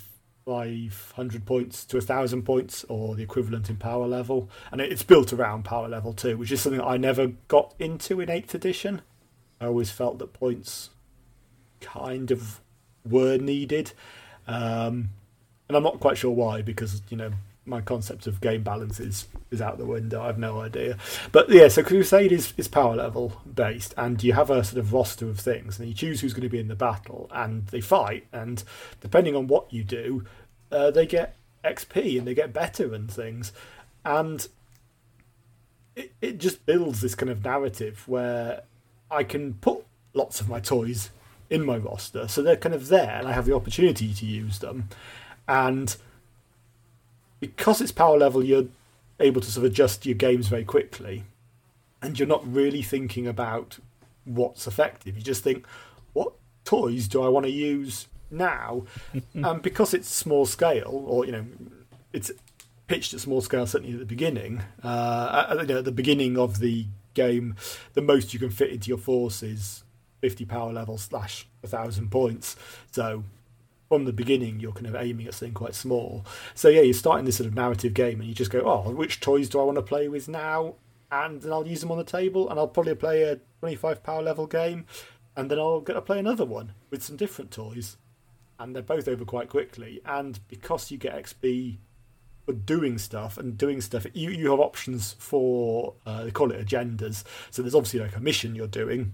five hundred points to a thousand points, or the equivalent in power level, and it's built around power level too, which is something I never got into in eighth edition. I always felt that points kind of were needed. Um, and I'm not quite sure why because you know my concept of game balance is is out the window. I have no idea. But yeah, so Crusade is, is power level based, and you have a sort of roster of things, and you choose who's going to be in the battle, and they fight, and depending on what you do, uh, they get XP and they get better and things, and it it just builds this kind of narrative where I can put lots of my toys in my roster, so they're kind of there, and I have the opportunity to use them. And because it's power level, you're able to sort of adjust your games very quickly, and you're not really thinking about what's effective. You just think, what toys do I want to use now? and because it's small scale, or you know, it's pitched at small scale, certainly at the beginning. Uh, at, you know, at the beginning of the game, the most you can fit into your force is 50 power level slash 1,000 points. So from the beginning, you're kind of aiming at something quite small. So yeah, you're starting this sort of narrative game, and you just go, oh, which toys do I want to play with now? And then I'll use them on the table, and I'll probably play a 25 power level game, and then I'll get to play another one with some different toys. And they're both over quite quickly. And because you get XP for doing stuff and doing stuff, you, you have options for, uh, they call it agendas. So there's obviously like a mission you're doing,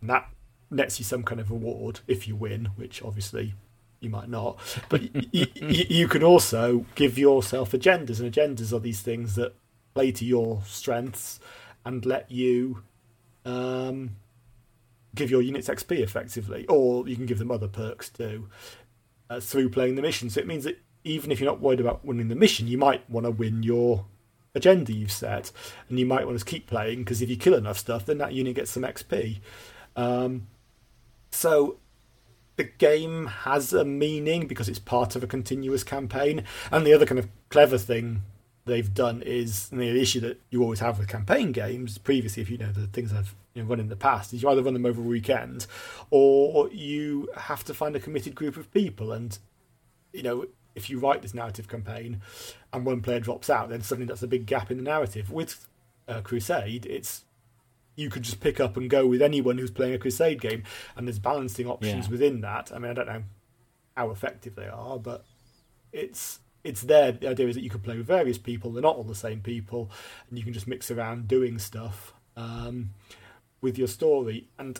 and that nets you some kind of reward if you win, which obviously you might not. But y- y- y- you can also give yourself agendas, and agendas are these things that play to your strengths and let you um, give your units XP effectively, or you can give them other perks too uh, through playing the mission. So it means that even if you're not worried about winning the mission, you might want to win your agenda you've set, and you might want to keep playing because if you kill enough stuff, then that unit gets some XP. Um, so the game has a meaning because it's part of a continuous campaign. And the other kind of clever thing they've done is the issue that you always have with campaign games previously, if you know the things I've you know, run in the past, is you either run them over a weekend or you have to find a committed group of people. And you know, if you write this narrative campaign and one player drops out, then suddenly that's a big gap in the narrative. With uh, Crusade, it's you could just pick up and go with anyone who's playing a Crusade game, and there's balancing options Yeah. within that. I mean, I don't know how effective they are, but it's it's there. The idea is that you could play with various people; they're not all the same people, and you can just mix around doing stuff um, with your story. And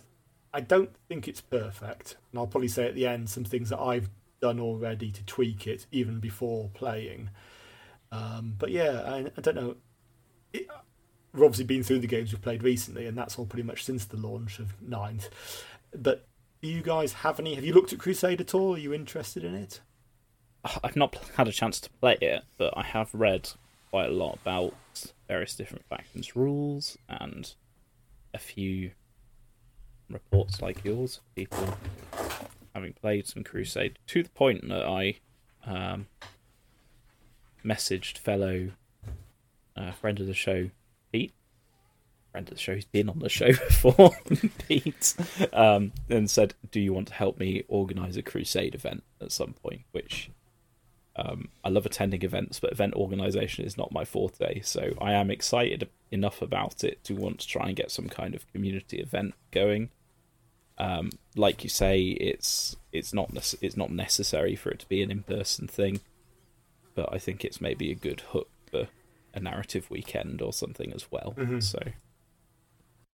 I don't think it's perfect, and I'll probably say at the end some things that I've done already to tweak it, even before playing. Um, but yeah, I, I don't know. It, we've obviously been through the games we've played recently, and that's all pretty much since the launch of Ninth. But you guys have any? Have you looked at Crusade at all? Are you interested in it? I've not had a chance to play it, but I have read quite a lot about various different factions' rules and a few reports like yours, people having played some Crusade to the point that I um, messaged fellow uh, friend of the show, Pete. Friend of the show, he's been on the show before, Pete, um, and said, "Do you want to help me organise a Crusade event at some point?" Which um, I love attending events, but event organisation is not my forte. So I am excited enough about it to want to try and get some kind of community event going. Um, like you say, it's it's not it's not necessary for it to be an in person thing, but I think it's maybe a good hook a narrative weekend or something as well. Mhm. So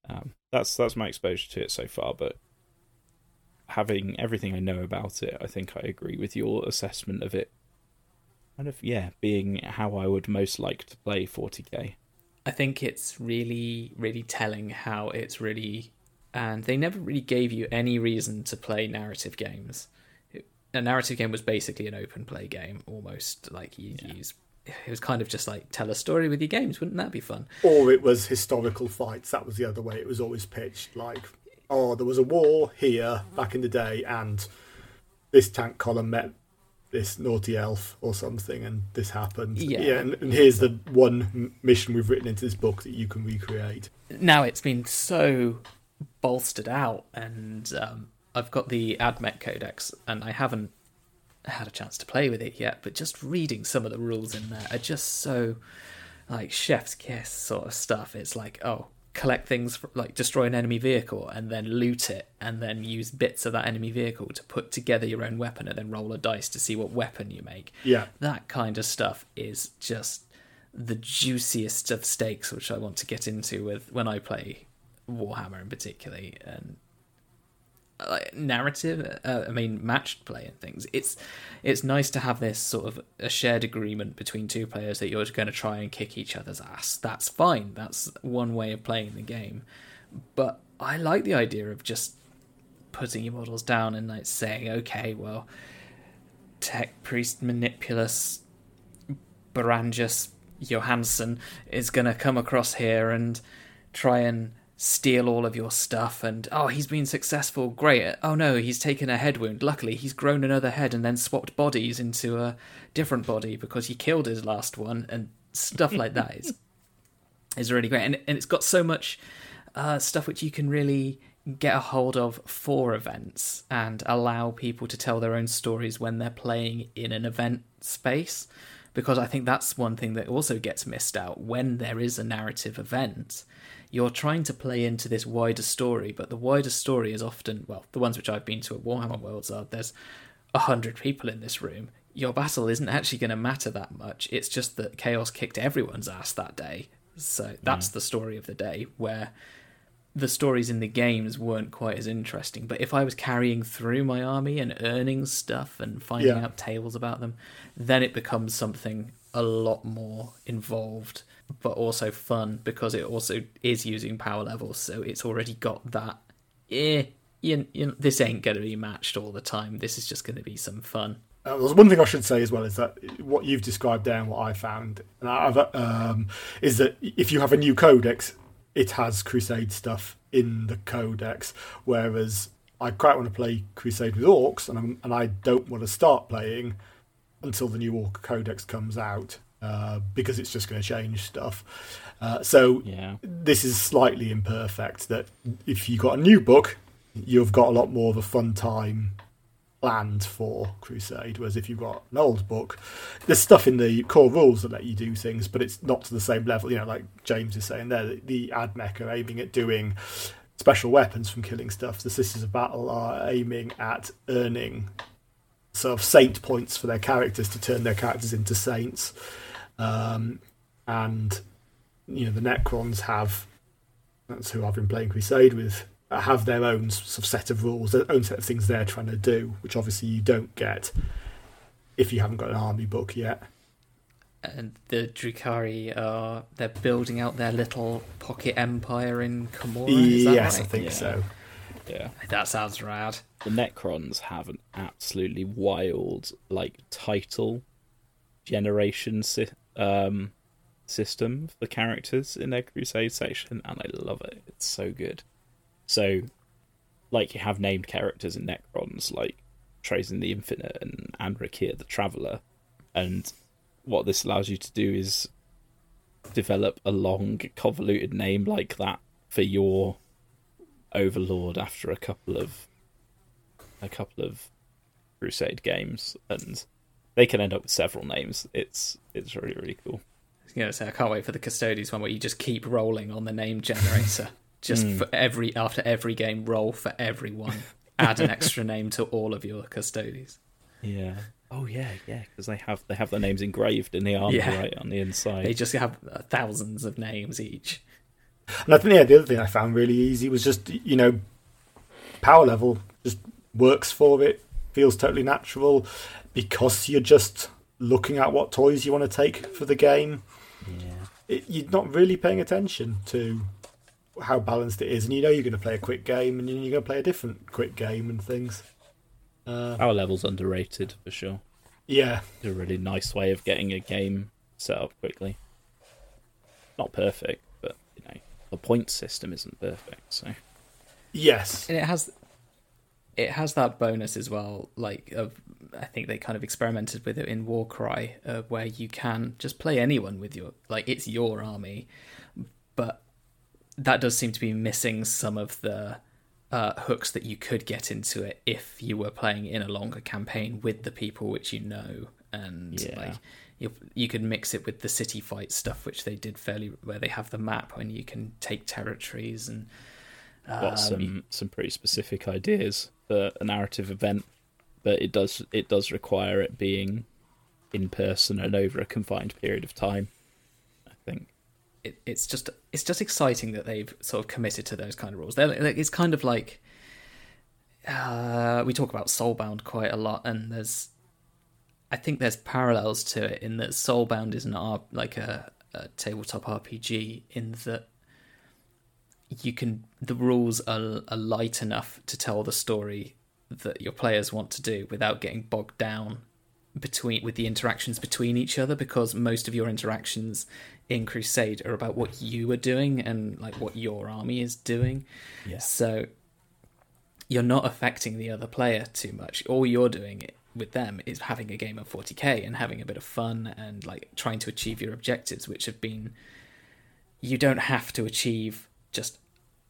um, that's that's my exposure to it so far. But having everything I know about it, I think I agree with your assessment of it. Kind of yeah, being how I would most like to play 40k. I think it's really, really telling how it's really, and they never really gave you any reason to play narrative games. It- A narrative game was basically an open play game, almost like you Yeah. use. It was kind of just like tell a story with your games. Wouldn't that be fun? Or it was historical fights. That was the other way it was always pitched. Like, oh, there was a war here back in the day, and this tank column met this naughty elf or something, and this happened. Yeah. and, and here's the one mission we've written into this book that you can recreate. now it's been so bolstered out and um, i've got the AdMech codex and i haven't had a chance to play with it yet but just reading some of the rules in there are just so like chef's kiss sort of stuff. It's like oh collect things like destroy an enemy vehicle and then loot it and then use bits of that enemy vehicle to put together your own weapon and then roll a dice to see what weapon you make. Yeah, that kind of stuff is just the juiciest of stakes which I want to get into with when I play Warhammer in particularly and like narrative uh, I mean matched play and things it's it's nice to have this sort of a shared agreement between two players that you're going to try and kick each other's ass. That's fine. That's one way of playing the game. But I like the idea of just putting your models down and like saying okay well tech priest manipulus Barangus Johansson is going to come across here and try and steal all of your stuff. And oh, he's been successful, great. Oh no, he's taken a head wound. Luckily, he's grown another head and then swapped bodies into a different body because he killed his last one and stuff like that is is really great. And and it's got so much uh, stuff which you can really get a hold of for events and allow people to tell their own stories when they're playing in an event space because I think that's one thing that also gets missed out when there is a narrative event. You're trying to play into this wider story, but the wider story is often, well, the ones which I've been to at Warhammer Worlds are there's a hundred people in this room. Your battle isn't actually going to matter that much. It's just that Chaos kicked everyone's ass that day. So that's mm. the story of the day, where the stories in the games weren't quite as interesting. But if I was carrying through my army and earning stuff and finding Yeah. out tales about them, then it becomes something a lot more involved, but also fun because it also is using power levels. So it's already got that. Eh, you, you, this ain't going to be matched all the time. This is just going to be some fun. Uh, there's one thing I should say as well is that what you've described there and what I found and I've, um, is that if you have a new codex, it has Crusade stuff in the codex, whereas I quite want to play Crusade with Orks, and and I don't want to start playing until the new Ork codex comes out uh, because it's just going to change stuff. Uh, so Yeah. this is slightly imperfect. That if you've got a new book, you've got a lot more of a fun time planned for Crusade. Whereas if you've got an old book, there's stuff in the core rules that let you do things, but it's not to the same level. You know, like James is saying there, the AdMech are aiming at doing special weapons from killing stuff. The Sisters of Battle are aiming at earning sort of saint points for their characters to turn their characters into saints. Um, and you know the Necrons have that's who I've been playing Crusade with have their own sort of set of rules, their own set of things they're trying to do, which obviously you don't get if you haven't got an army book yet. And the Drukhari are they're building out their little pocket empire in Commorragh. Is that yes, right? I think Yeah. so. Yeah. That sounds rad. The Necrons have an absolutely wild, like, title generation si- um, system for characters in their Crusade section, and I love it. It's so good. So, like, you have named characters in Necrons, like Trazyn the Infinite and Anrakyr the Traveller, and what this allows you to do is develop a long, convoluted name like that for your overlord after a couple of a couple of crusade games and they can end up with several names it's it's really really cool I was gonna say I can't wait for the Custodes one where you just keep rolling on the name generator. just for every after every game, roll for everyone. Add an extra name to all of your Custodes. yeah oh yeah yeah because they have they have their names engraved in the armor Yeah. right on the inside They just have uh, thousands of names each. And I think yeah, the other thing I found really easy was just you know power level just works for it, feels totally natural because you're just looking at what toys you want to take for the game. yeah. It, you're not really paying attention to how balanced it is, and you know you're going to play a quick game, and you're going to play a different quick game and things. Uh, our level's underrated for sure. Yeah, it's a really nice way of getting a game set up quickly. Not perfect but you know the point system isn't perfect so. Yes, And it has it has that bonus as well, like of I think they kind of experimented with it in Warcry, uh, where you can just play anyone with your like it's your army, but that does seem to be missing some of the uh, hooks that you could get into it if you were playing in a longer campaign with the people which you know, and Yeah. like you you could mix it with the city fight stuff, which they did fairly where they have the map and you can take territories and. got um, some some pretty specific ideas a narrative event, but it does it does require it being in person and over a confined period of time. I think. it, it's just it's just exciting that they've sort of committed to those kind of rules. They're, it's kind of like uh, we talk about Soulbound quite a lot, and there's I think there's parallels to it in that Soulbound is an like a, a tabletop RPG in that you can the rules are, are light enough to tell the story that your players want to do without getting bogged down between with the interactions between each other because most of your interactions in Crusade are about what you are doing and like what your army is doing. Yeah. So you're not affecting the other player too much. All you're doing with them is having a game of 40k and having a bit of fun and like trying to achieve your objectives, which have been you don't have to achieve just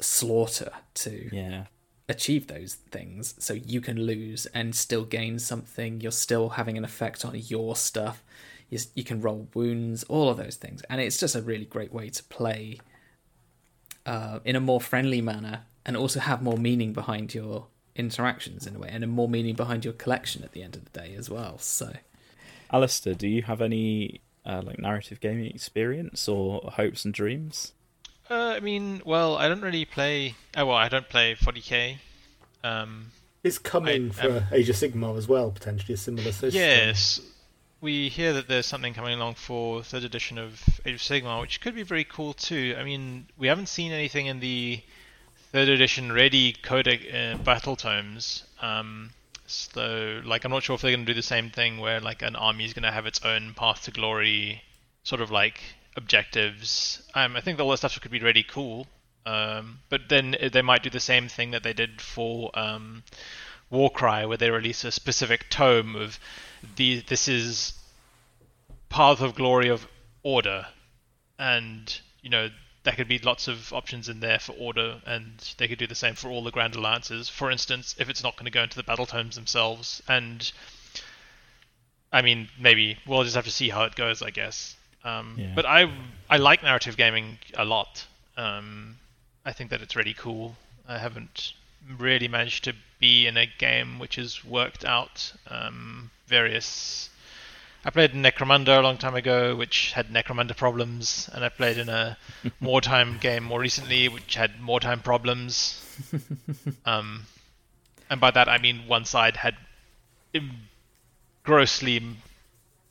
slaughter to Yeah. achieve those things. So you can lose and still gain something. You're still having an effect on your stuff. You, you can roll wounds all of those things. And it's just a really great way to play uh, in a more friendly manner and also have more meaning behind your interactions in a way and a more meaning behind your collection at the end of the day as well. So Alistair, do you have any uh, like narrative gaming experience or hopes and dreams? Uh, I mean, well, I don't really play. Oh, well, I don't play 40k. Um, it's coming I- for Age of Sigmar as well, potentially a similar system. yes, we hear that there's something coming along for third edition of Age of Sigmar, which could be very cool too. I mean, we haven't seen anything in the third edition ready codex uh, battle tomes. Um, so, like, I'm not sure if they're going to do the same thing where like an army is going to have its own path to glory, sort of like objectives. Um, I think all that stuff could be really cool. Um, but then they might do the same thing that they did for um, Warcry, where they release a specific tome of the this is path of glory of order, and you know there could be lots of options in there for order, and they could do the same for all the Grand Alliances. For instance, if it's not going to go into the battle tomes themselves, and I mean, maybe we'll just have to see how it goes, I guess. Um, Yeah. But I I like narrative gaming a lot. Um, I think that it's really cool. I haven't really managed to be in a game which has worked out um, various. I played Necromunda a long time ago, which had Necromunda problems, and I played in a Mordheim game more recently, which had Mordheim problems. um, and by that I mean one side had im- grossly im-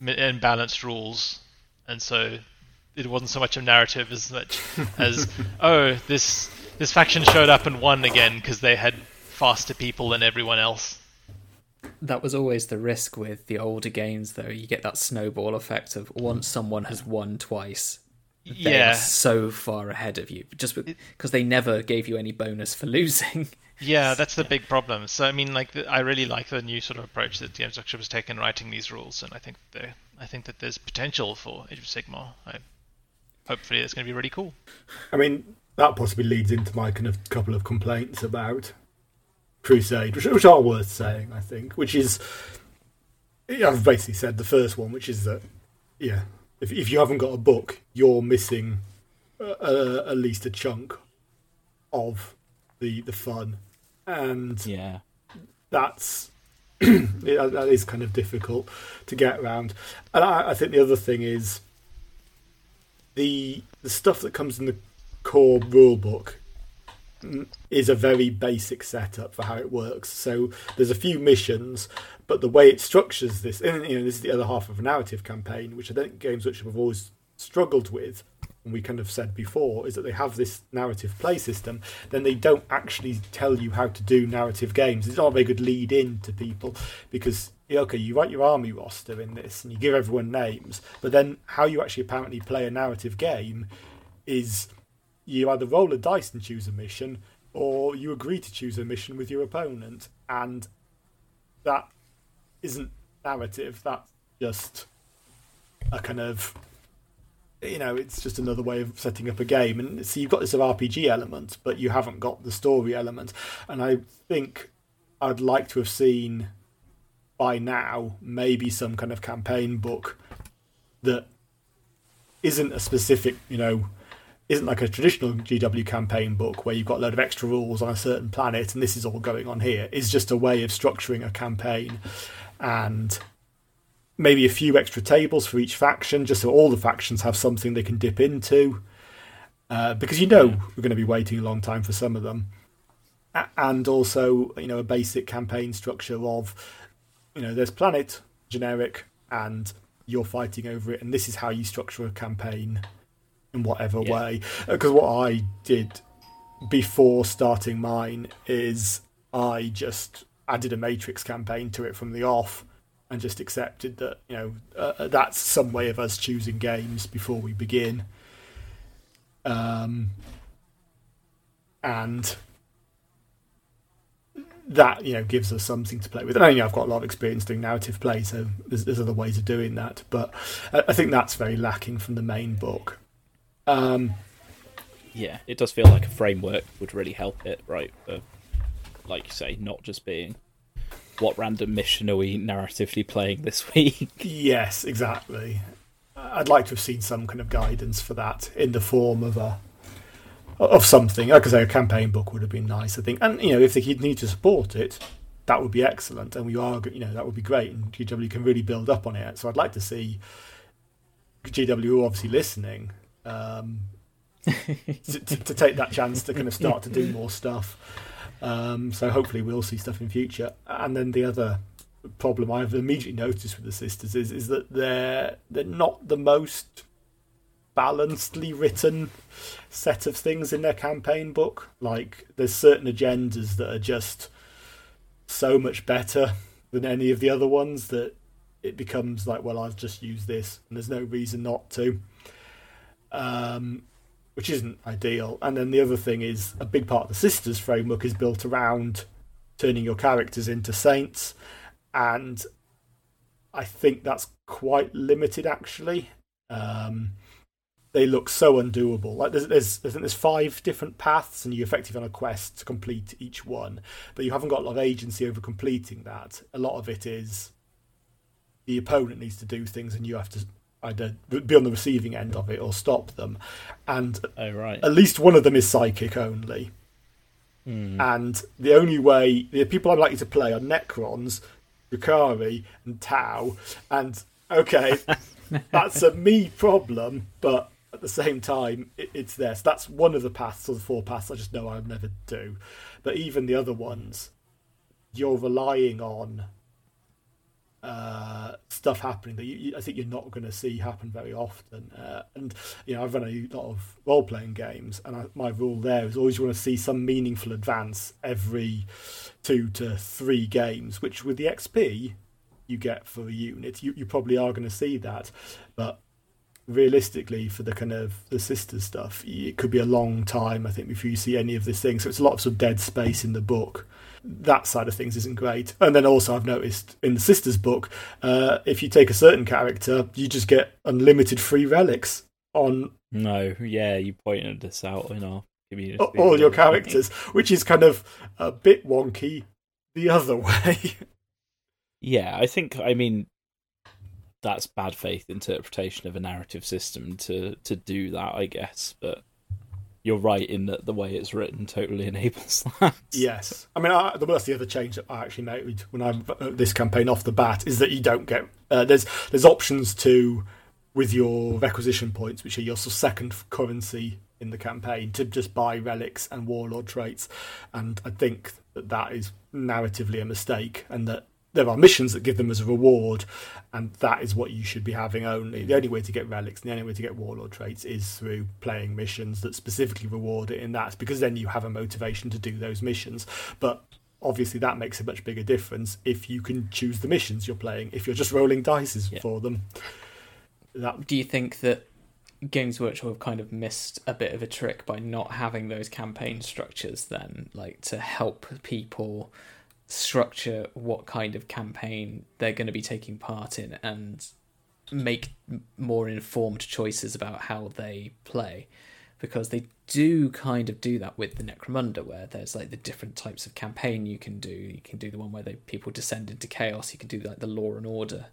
imbalanced rules, and so it wasn't so much a narrative as much as oh this this faction showed up and won again because they had faster people than everyone else. That was always the risk with the older games, though. You get that snowball effect of once someone has won twice, they Yeah, are so far ahead of you, just because they never gave you any bonus for losing. Yeah, that's the big problem. So I mean, like, the, I really like the new sort of approach that Games Workshop has taken writing these rules, and I think there, I think that there's potential for Age of Sigmar. I, hopefully, it's going to be really cool. I mean, that possibly leads into my kind of couple of complaints about Crusade, which, which are worth saying, I think. Which is, I've basically said the first one, which is that, yeah, if if you haven't got a book, you're missing uh, uh, at least a chunk of the the fun, and Yeah. that's that is kind of difficult to get around. And I, I think the other thing is the the stuff that comes in the core rule book mm, is a very basic setup for how it works. So there's a few missions, but the way it structures this, and you know, this is the other half of a narrative campaign, which I think Games Workshop have always struggled with. And we kind of said before is that they have this narrative play system, then they don't actually tell you how to do narrative games. It's not a very good lead in to people because okay, you write your army roster in this and you give everyone names, but then how you actually apparently play a narrative game is you either roll a dice and choose a mission, or you agree to choose a mission with your opponent, and that isn't narrative. That's just a kind of you know, it's just another way of setting up a game. And so you've got this RPG element, but you haven't got the story element. And I think I'd like to have seen by now maybe some kind of campaign book that isn't a specific, you know, isn't like a traditional GW campaign book where you've got a load of extra rules on a certain planet and this is all going on here. It's just a way of structuring a campaign and maybe a few extra tables for each faction, just so all the factions have something they can dip into. Uh, because you know we're going to be waiting a long time for some of them, A- and also you know a basic campaign structure of you know there's planet generic and you're fighting over it, and this is how you structure a campaign in whatever Yeah. way. Because what I did before starting mine is I just added a matrix campaign to it from the off and just accepted that you know uh, that's some way of us choosing games before we begin um, and that you know gives us something to play with and I know I've got a lot of experience doing narrative play so there's, there's other ways of doing that but I, I think that's very lacking from the main book um, Yeah, it does feel like a framework would really help it, right? For, like you say, not just being what random mission are we narratively playing this week? Yes, exactly. I'd like to have seen some kind of guidance for that in the form of a of something. Like I say, a campaign book would have been nice, I think. And you know, if they need to support it, that would be excellent. And we are, you know, that would be great. And GW can really build up on it. So I'd like to see GW obviously listening um, to, to, to take that chance to kind of start to do more stuff. Um, so hopefully we'll see stuff in future. And then the other problem I've immediately noticed with the sisters is is that they're they're not the most balancedly written set of things in their campaign book. Like there's certain agendas that are just so much better than any of the other ones that it becomes like, well, I've just used this and there's no reason not to. Um, which isn't ideal. And then the other thing is a big part of the sisters framework is built around turning your characters into saints and I think that's quite limited actually. Um, they look so undoable. Like there's, there's, I think there's five different paths, and you're effectively on a quest to complete each one, but you haven't got a lot of agency over completing that. A lot of it is the opponent needs to do things, and you have to either be on the receiving end of it or stop them. And Oh right. at least one of them is psychic only. Hmm. And the only way the people I'm likely to play are Necrons, Drukhari, and Tau. And okay, that's a me problem, but at the same time, it, it's there. So that's one of the paths or the four paths I just know I'll never do. But even the other ones, you're relying on uh, stuff happening that you, you, I think you're not going to see happen very often. Uh, and you know, I've run a lot of role playing games, and I, my rule there is always you want to see some meaningful advance every two to three games, which with the XP you get for a unit, you, you probably are going to see that, but realistically for the kind of the sister stuff it could be a long time i think before you see any of this thing so it's a lot of sort of dead space in the book that side of things isn't great. And then also, I've noticed in the sisters book, uh, if you take a certain character, you just get unlimited free relics on No, yeah, you pointed this out in our community. all your characters, which is kind of a bit wonky the other way. Yeah, I think I mean that's bad faith interpretation of a narrative system to to do that, I guess. But you're right in that the way it's written totally enables that. yes, I mean I, that's the other change that I actually made when I uh, this campaign off the bat is that you don't get uh, there's there's options to with your requisition points, which are your second currency in the campaign, to just buy relics and warlord traits, and I think that that is narratively a mistake, and that there are missions that give them as a reward, and that is what you should be having only. The only way to get relics and the only way to get warlord traits is through playing missions that specifically reward it in that, because then you have a motivation to do those missions. But obviously, that makes a much bigger difference if you can choose the missions you're playing. If you're just rolling dice Yeah. for them, that Do you think that Games Workshop have kind of missed a bit of a trick by not having those campaign structures then, like to help people structure what kind of campaign they're going to be taking part in and make more informed choices about how they play? Because they do kind of do that with the Necromunda, where there's like the different types of campaign you can do. You can do the one where they people descend into chaos. You can do like the Law and Order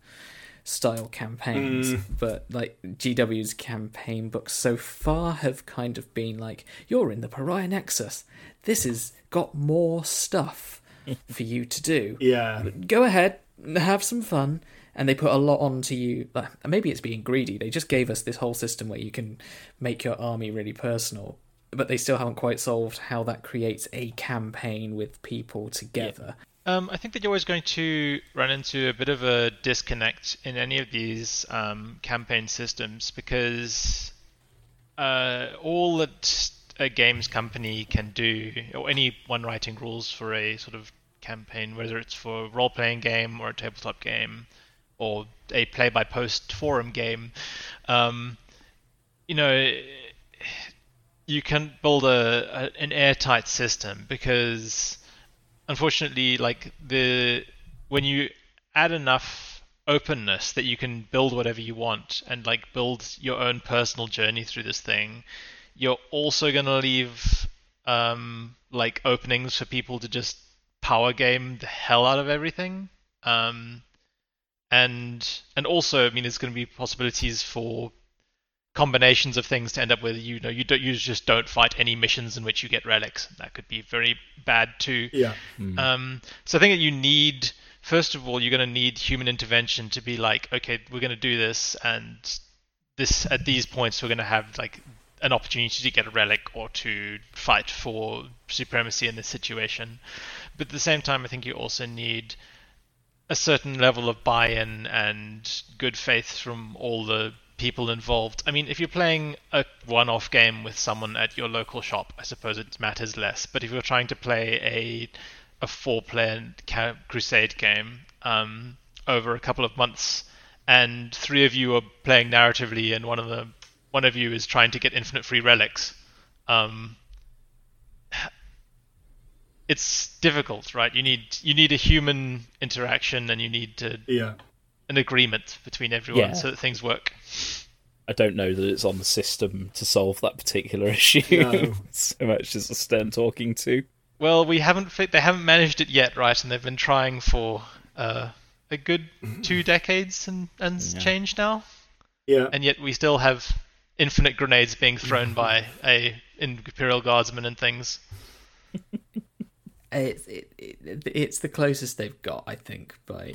style campaigns, Mm. but like GW's campaign books so far have kind of been like, you're in the Pariah Nexus. This has got more stuff for you to do. yeah, Go ahead, have some fun. And they put a lot onto you. Maybe it's being greedy. They just gave us this whole system where you can make your army really personal, but they still haven't quite solved how that creates a campaign with people together. Um, I think that you're always going to run into a bit of a disconnect in any of these um, campaign systems because uh, all that a games company can do, or anyone writing rules for a sort of campaign, whether it's for a role playing game or a tabletop game or a play by post forum game, um, you know, you can build a, a an airtight system because unfortunately, like the when you add enough openness that you can build whatever you want and like build your own personal journey through this thing, you're also gonna leave um, like openings for people to just power game the hell out of everything. Um, and and also, I mean, there's going to be possibilities for combinations of things to end up with you know you don't you just don't fight any missions in which you get relics. That could be very bad too. yeah, Um, so I think that you need, first of all, you're going to need human intervention to be like, okay, we're going to do this, and this at these points we're going to have like an opportunity to get a relic or to fight for supremacy in this situation. But at the same time, I think you also need a certain level of buy-in and good faith from all the people involved. I mean, if you're playing a one-off game with someone at your local shop, I suppose it matters less. But if you're trying to play a a four-player crusade game um, over a couple of months, and three of you are playing narratively, and one of the one of you is trying to get infinite free relics, um, it's difficult, right? You need you need a human interaction, and you need to, yeah. an agreement between everyone Yeah. so that things work. I don't know that it's on the system to solve that particular issue No. so much as a stern talking to. Well, we haven't fi- they haven't managed it yet, right? And they've been trying for uh, a good two decades and and Yeah. change now, Yeah, and yet we still have infinite grenades being thrown by a imperial guardsman and things. It's it, it, it's the closest they've got, I think. By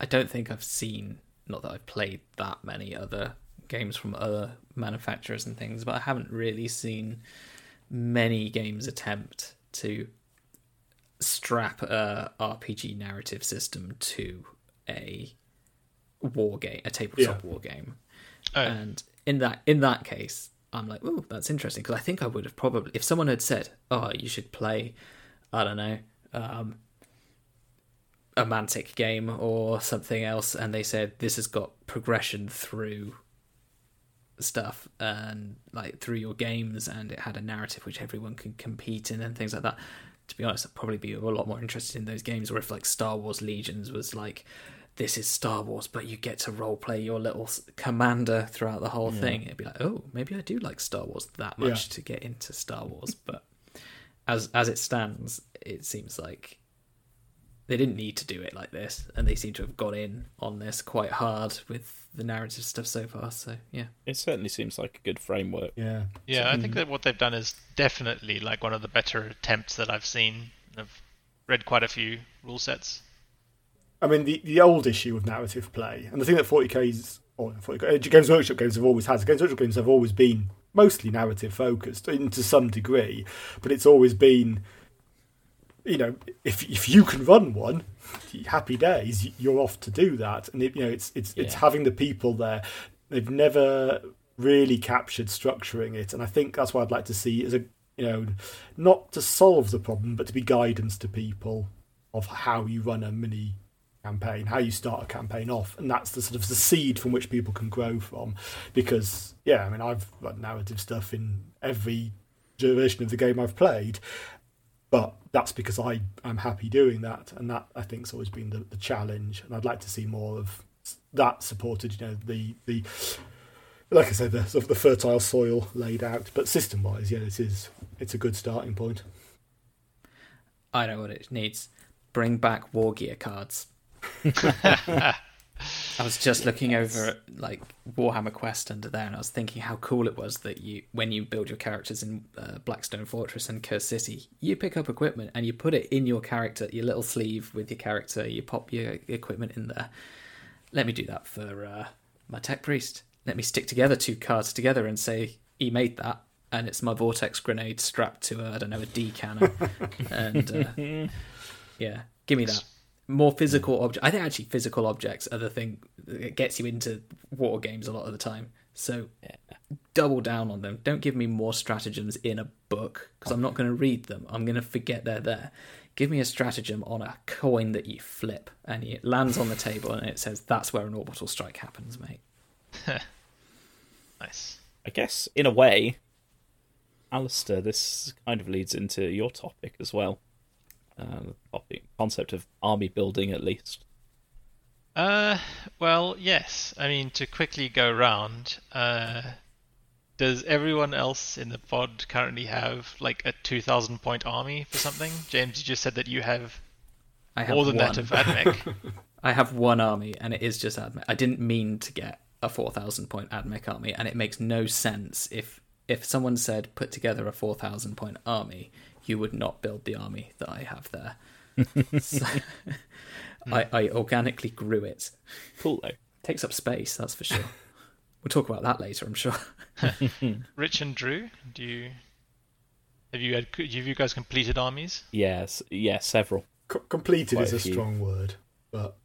I don't think I've seen, not that I've played that many other games from other manufacturers and things, but I haven't really seen many games attempt to strap a RPG narrative system to a war game, a tabletop war game. Oh, And in that in that case, I'm like, oh, that's interesting because I think I would have probably if someone had said, oh, you should play, I don't know, um, a Mantic game or something else, and they said this has got progression through stuff and like through your games, and it had a narrative which everyone can compete in and things like that. To be honest, I'd probably be a lot more interested in those games. Or if like Star Wars Legions was like, this is Star Wars, but you get to role play your little commander throughout the whole thing. It'd be like, oh, maybe I do like Star Wars that much Yeah. to get into Star Wars. But as as it stands, it seems like they didn't need to do it like this, and they seem to have got in on this quite hard with the narrative stuff so far. So yeah, It certainly seems like a good framework. yeah. yeah, I think that what they've done is definitely like one of the better attempts that I've seen. I've read quite a few rule sets. I mean, the, the old issue of narrative play, and the thing that 40k's or 40K, uh, Games Workshop games have always had, Games Workshop games have always been mostly narrative focused, in to some degree, but it's always been, you know, if if you can run one, happy days, you're off to do that, and it, you know, it's it's it's having the people there. They've never really captured structuring it, and I think that's what I'd like to see as a you know, not to solve the problem, but to be guidance to people of how you run a mini campaign, how you start a campaign off, and that's the sort of the seed from which people can grow from. Because yeah, I mean, I've run narrative stuff in every version of the game I've played, but that's because I am happy doing that, and that I think's always been the, the challenge, and I'd like to see more of that supported. You know, the the like I said, the sort of the fertile soil laid out, but system wise, yeah, it is it's a good starting point. I know what it needs. Bring back War Gear cards. I was just looking over at like Warhammer Quest under there, and I was thinking how cool it was that you, when you build your characters in uh, Blackstone Fortress and Curse City, you pick up equipment and you put it in your character, your little sleeve with your character. You pop your equipment in there. Let me do that for uh, my tech priest. Let me stick together two cards together and say he made that, and it's my vortex grenade strapped to a, I don't know a D cannon, and uh, yeah, give me that more physical object. I think actually physical objects are the thing that gets you into war games a lot of the time. So double down on them. Don't give me more stratagems in a book because I'm not going to read them. I'm going to forget they're there. Give me a stratagem on a coin that you flip and it lands on the table and it says that's where an orbital strike happens, mate. Nice. I guess, in a way, Alistair, this kind of leads into your topic as well. Uh, the concept of army building, at least. Uh, well, yes. I mean, to quickly go round, uh, does everyone else in the pod currently have like a 2,000 point army for something? James, you just said that you have I have more than one. that of AdMech. I have one army, and it is just Admech. I didn't mean to get a four thousand point Admech army, and it makes no sense if if someone said put together a four thousand point army, you would not build the army that I have there. So, I, I organically grew it. Cool, though. Takes up space, that's for sure. We'll talk about that later, I'm sure. Rich and Drew, do you have you had have you guys completed armies? Yes, yeah, several. C- completed Quite is a a few. strong word, but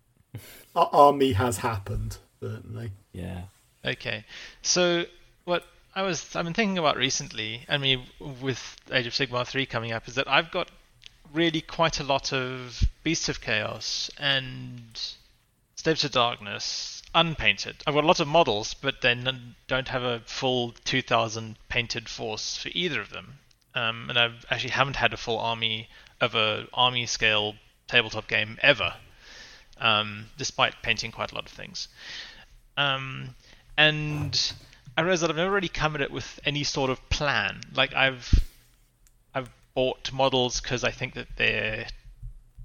our army has happened certainly. Yeah. Okay, so what I was I've been thinking about recently, I mean, with Age of Sigmar three coming up, is that I've got really quite a lot of Beasts of Chaos and Slaves to Darkness unpainted. I've got a lot of models, but then don't have a full 2,000 painted force for either of them. Um, and I actually haven't had a full army of a army scale tabletop game ever, um, despite painting quite a lot of things. Um, and I realize that I've never really come at it with any sort of plan. Like I've I've bought models because I think that they're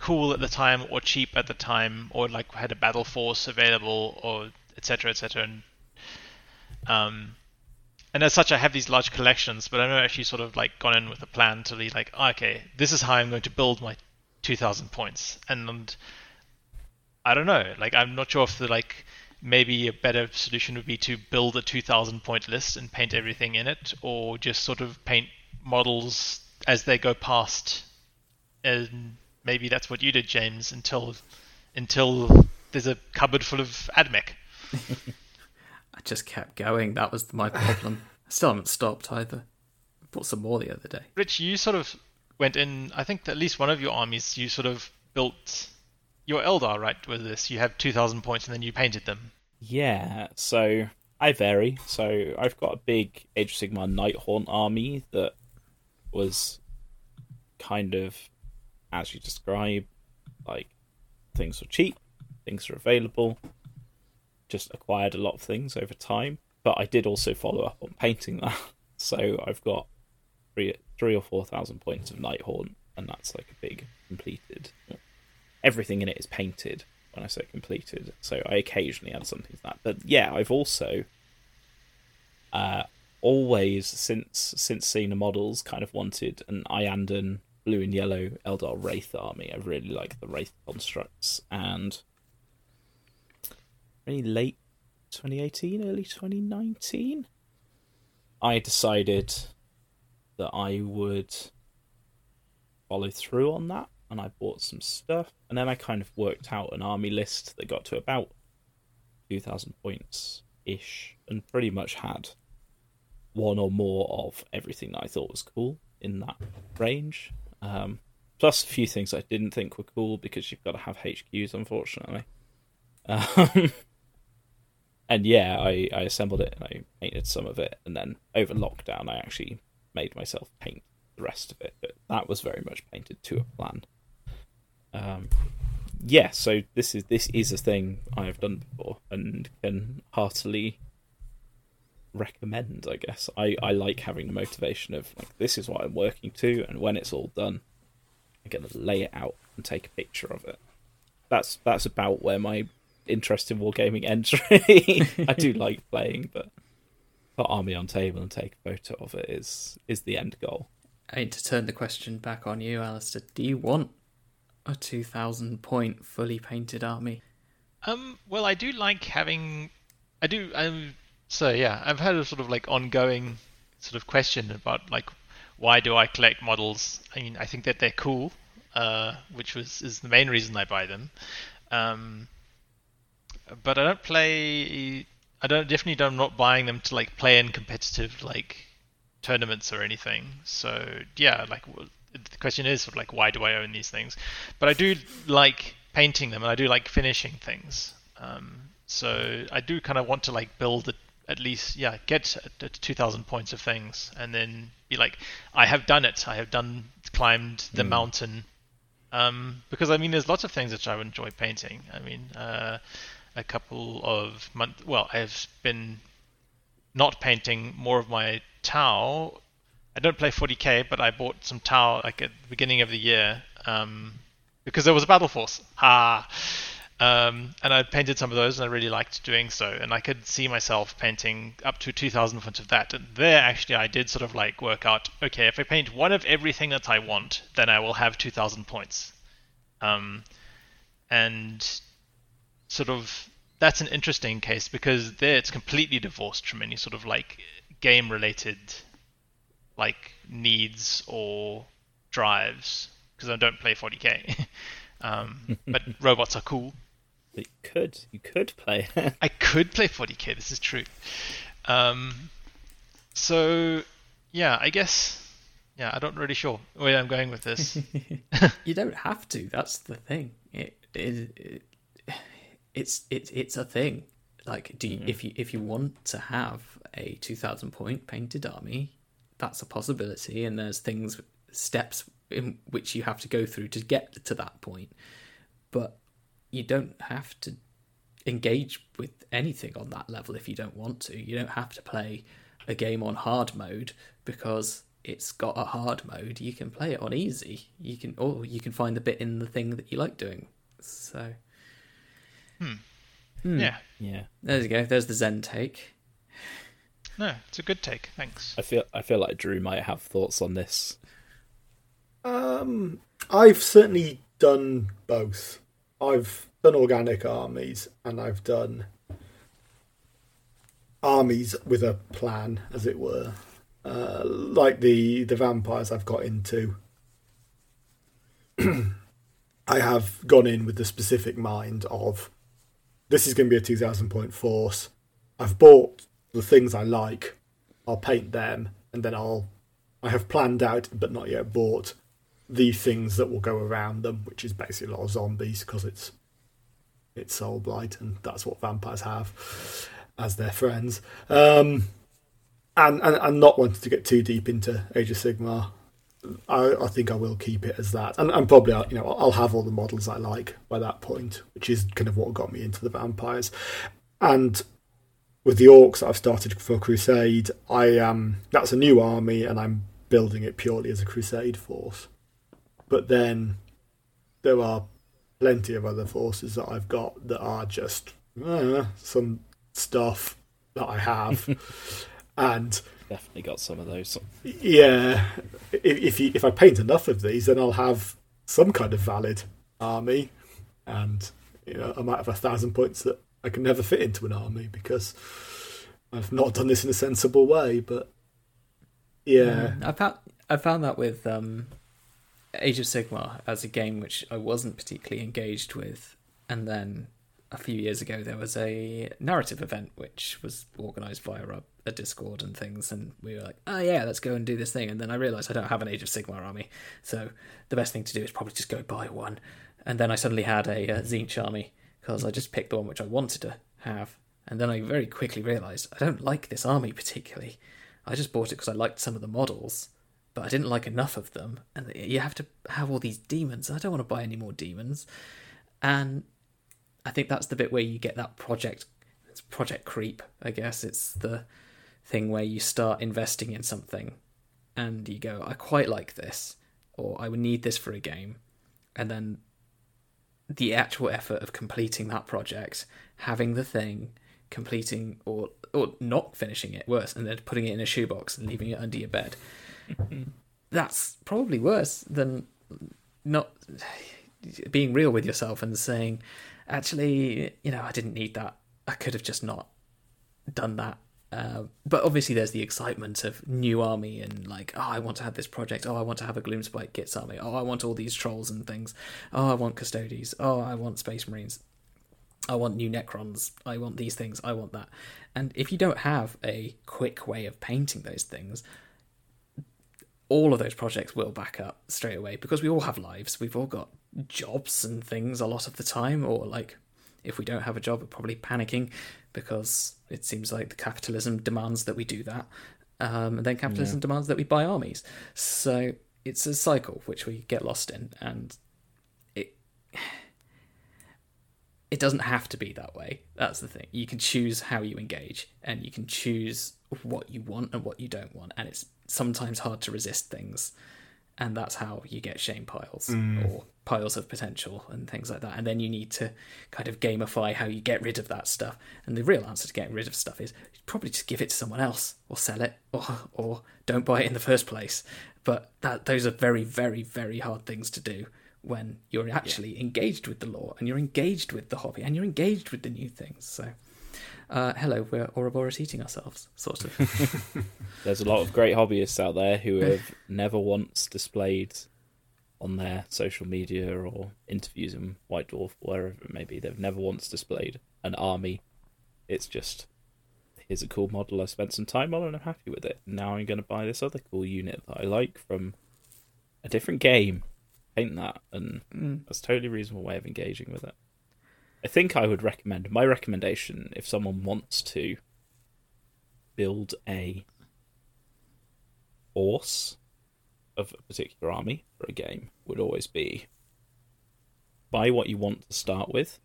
cool at the time or cheap at the time or like had a battle force available or etc etc and um and as such I have these large collections but I've never actually sort of like gone in with a plan to be like okay this is how I'm going to build my 2000 points. And, and I don't know. Like I'm not sure if the like maybe a better solution would be to build a 2000 point list and paint everything in it or just sort of paint models as they go past and maybe that's what you did james until until there's a cupboard full of admech I just kept going. That was my problem. I still haven't stopped either. I bought some more the other day. rich you sort of went in i think at least one of your armies you sort of built your eldar right with this you have 2000 points and then you painted them Yeah, so I vary. So I've got a big Age of Sigmar Nighthaunt army that was kind of as you describe, like things were cheap, things were available, just acquired a lot of things over time. But I did also follow up on painting that. So I've got three three or four thousand points of Nighthaunt, and that's like a big completed everything in it is painted when I say completed. So I occasionally add something to that. But yeah, I've also uh, always since since seeing the models kind of wanted an Iyanden blue and yellow Eldar Wraith army. I really like the Wraith constructs and really late 2018, early 2019, I decided that I would follow through on that and I bought some stuff and then I kind of worked out an army list that got to about 2000 points ish and pretty much had one or more of everything that I thought was cool in that range. Um, plus a few things I didn't think were cool because you've got to have HQs, unfortunately. Um, and yeah, I, I assembled it and I painted some of it, and then over lockdown, I actually made myself paint the rest of it. But that was very much painted to a plan. Um, yeah, so this is this is a thing I have done before and can heartily recommend. I guess I I like having the motivation of like this is what I'm working to, and when it's all done, I'm gonna lay it out and take a picture of it. That's that's about where my interest in wargaming ends. Really, I do like playing, but put army on table and take a photo of it is is the end goal. I to turn the question back on you, Alistair, do you want a 2000 point fully painted army? Um, well, I do like having. I do. Um, so yeah, I've had a sort of like ongoing sort of question about like why do I collect models? I mean, I think that they're cool, uh, which was is the main reason I buy them. Um, but I don't play. I don't definitely don't, I'm not buying them to like play in competitive like tournaments or anything. So yeah, like the question is sort of like why do I own these things? But I do like painting them and I do like finishing things. Um, so I do kind of want to like build it at least yeah get to 2000 points of things and then be like I have done it. I have done climbed the Mm. mountain. Um, because I mean there's lots of things which I enjoy painting. I mean uh, a couple of months well I've been not painting more of my Tau. I don't play 40k, but I bought some Tau like at the beginning of the year um, because there was a battle force. Ha! Um, and I painted some of those, and I really liked doing so. And I could see myself painting up to 2,000 points of that. And there, actually, I did sort of like work out. Okay, if I paint one of everything that I want, then I will have 2,000 points. Um, and sort of that's an interesting case because there it's completely divorced from any sort of like game related like needs or drives because I don't play 40k. um, but robots are cool. But you could you could play. I could play 40k. This is true. Um, so yeah, I guess yeah, I don't really sure where I'm going with this. you don't have to. That's the thing. It, it, it it's it's it's a thing. Like, do you, if you if you want to have a two thousand point painted army, that's a possibility, and there's things steps in which you have to go through to get to that point. But you don't have to engage with anything on that level if you don't want to. You don't have to play a game on hard mode because it's got a hard mode. You can play it on easy. You can or you can find the bit in the thing that you like doing. So Hmm. Yeah. Yeah. there you go. There's the Zen take. No, it's a good take. Thanks. I feel I feel like Drew might have thoughts on this. Um, I've certainly done both. I've done organic armies and I've done armies with a plan, as it were. Uh, like the the vampires I've got into. I have gone in with the specific mind of this is going to be a 2000 point force. I've bought the things I like. I'll paint them and then I'll I have planned out but not yet bought the things that will go around them, which is basically a lot of zombies because it's it's Soulblight and that's what vampires have as their friends. Um, and, and and not wanting to get too deep into Age of Sigmar, I, I think I will keep it as that, and, and probably I'll, you know I'll have all the models I like by that point, which is kind of what got me into the vampires, and with the orcs that I've started for Crusade, I um that's a new army and I'm building it purely as a Crusade force, but then there are plenty of other forces that I've got that are just uh, some stuff that I have, and Definitely got some of those. yeah, if if, you, if I paint enough of these, then I'll have some kind of valid army, and you know I might have a thousand points that I can never fit into an army because I've not done this in a sensible way. But yeah, I found I found that with um, Age of Sigmar as a game which I wasn't particularly engaged with, and then a few years ago there was a narrative event which was organised via a, a Discord and things, and we were like, oh yeah, let's go and do this thing, and then I realised I don't have an Age of Sigmar army, so the best thing to do is probably just go buy one, and then I suddenly had a, uh Tzeentch army because I just picked the one which I wanted to have, and then I very quickly realised I don't like this army particularly. I just bought it because I liked some of the models, but I didn't like enough of them. And you have to have all these demons. I don't want to buy any more demons. And I think that's the bit where you get that project it's project creep, I guess. It's the thing where you start investing in something and you go, I quite like this, or I would need this for a game. And then the actual effort of completing that project, having the thing, completing or or not finishing it, worse, and then putting it in a shoebox and leaving it under your bed. That's probably worse than not being real with yourself and saying, actually, you know, I didn't need that. I could have just not done that. Uh, but obviously, there's the excitement of new army and like, oh, I want to have this project. Oh, I want to have a Gloomspite Gitz army. Oh, I want all these trolls and things. Oh, I want Custodes. Oh, I want Space Marines. I want new Necrons. I want these things. I want that. And if you don't have a quick way of painting those things, all of those projects will back up straight away because we all have lives. We've all got jobs and things a lot of the time, or like if we don't have a job, we're probably panicking because it seems like the capitalism demands that we do that. Um, and then capitalism demands that we buy armies. So it's a cycle which we get lost in, and it it doesn't have to be that way. That's the thing. You can choose how you engage, and you can choose what you want and what you don't want, and it's sometimes hard to resist things, and that's how you get shame piles or piles of potential and things like that. And then you need to kind of gamify how you get rid of that stuff. And the real answer to getting rid of stuff is probably just give it to someone else, or sell it, or or don't buy it in the first place. But that those are very, very, very hard things to do when you're actually engaged with the lore and you're engaged with the hobby and you're engaged with the new things. So, uh, hello, we're Ouroboros eating ourselves, sort of. There's a lot of great hobbyists out there who have never once displayed on their social media or interviews in White Dwarf, wherever it may be, they've never once displayed an army. It's just here's a cool model I spent some time on and I'm happy with it. Now I'm going to buy this other cool unit that I like from a different game. Paint that, and mm. that's a totally reasonable way of engaging with it. I think I would recommend my recommendation if someone wants to build a force of a particular army for a game would always be buy what you want to start with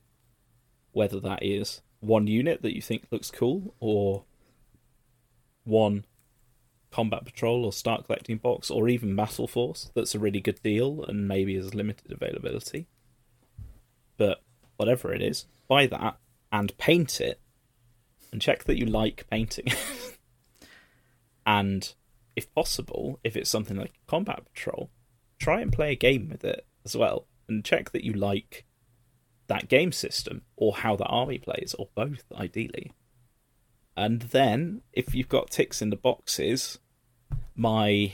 whether that is one unit that you think looks cool or one combat patrol or start collecting box or even battle force that's a really good deal and maybe has limited availability. But whatever it is buy that and paint it and check that you like painting. And if possible if it's something like combat patrol try and play a game with it as well and check that you like that game system or how the army plays or both ideally. And then if you've got ticks in the boxes my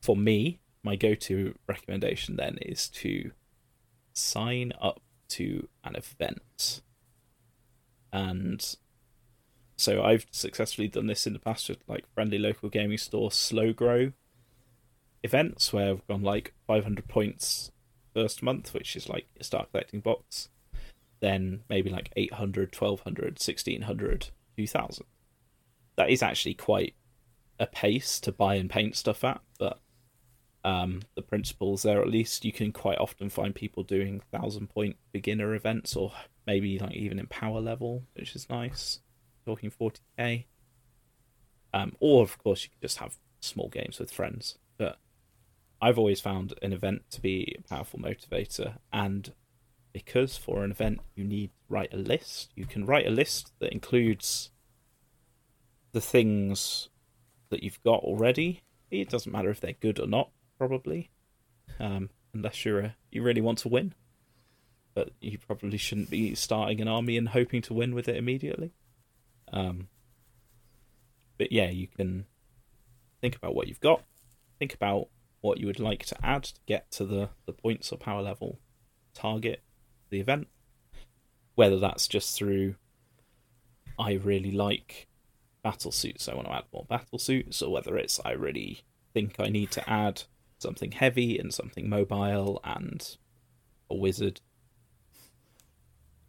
for me my go-to recommendation then is to sign up to an event. And so I've successfully done this in the past with like friendly local gaming store slow grow events where I've gone like 500 points first month, which is like you start collecting box, then maybe like 800, 1200, 1600, 2000. That is actually quite a pace to buy and paint stuff at, but um, the principles there at least you can quite often find people doing thousand point beginner events or maybe like even in power level, which is nice. Talking 40k. Um, or of course you can just have small games with friends. But I've always found an event to be a powerful motivator, and because for an event you need to write a list, you can write a list that includes the things that you've got already. It doesn't matter if they're good or not, probably, um, unless you're a, you really want to win. But you probably shouldn't be starting an army and hoping to win with it immediately. Um, but yeah, you can think about what you've got, think about what you would like to add to get to the, the points or power level target the event. Whether that's just through I really like battle suits, I want to add more battle suits, or whether it's I really think I need to add something heavy and something mobile and a wizard.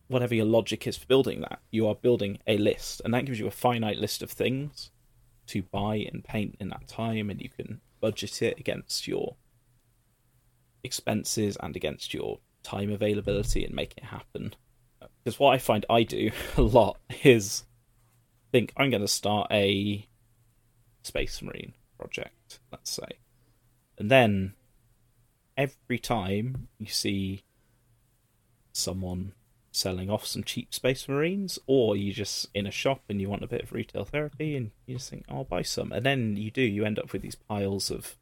Whatever your logic is for building that, you are building a list, and that gives you a finite list of things to buy and paint in that time, and you can budget it against your expenses and against your time availability and make it happen. Because what I find I do a lot is think I'm going to start a Space Marine project, let's say. And then every time you see someone selling off some cheap Space Marines, or you just in a shop and you want a bit of retail therapy, and you just think, "I'll buy some," and then you do, you end up with these piles of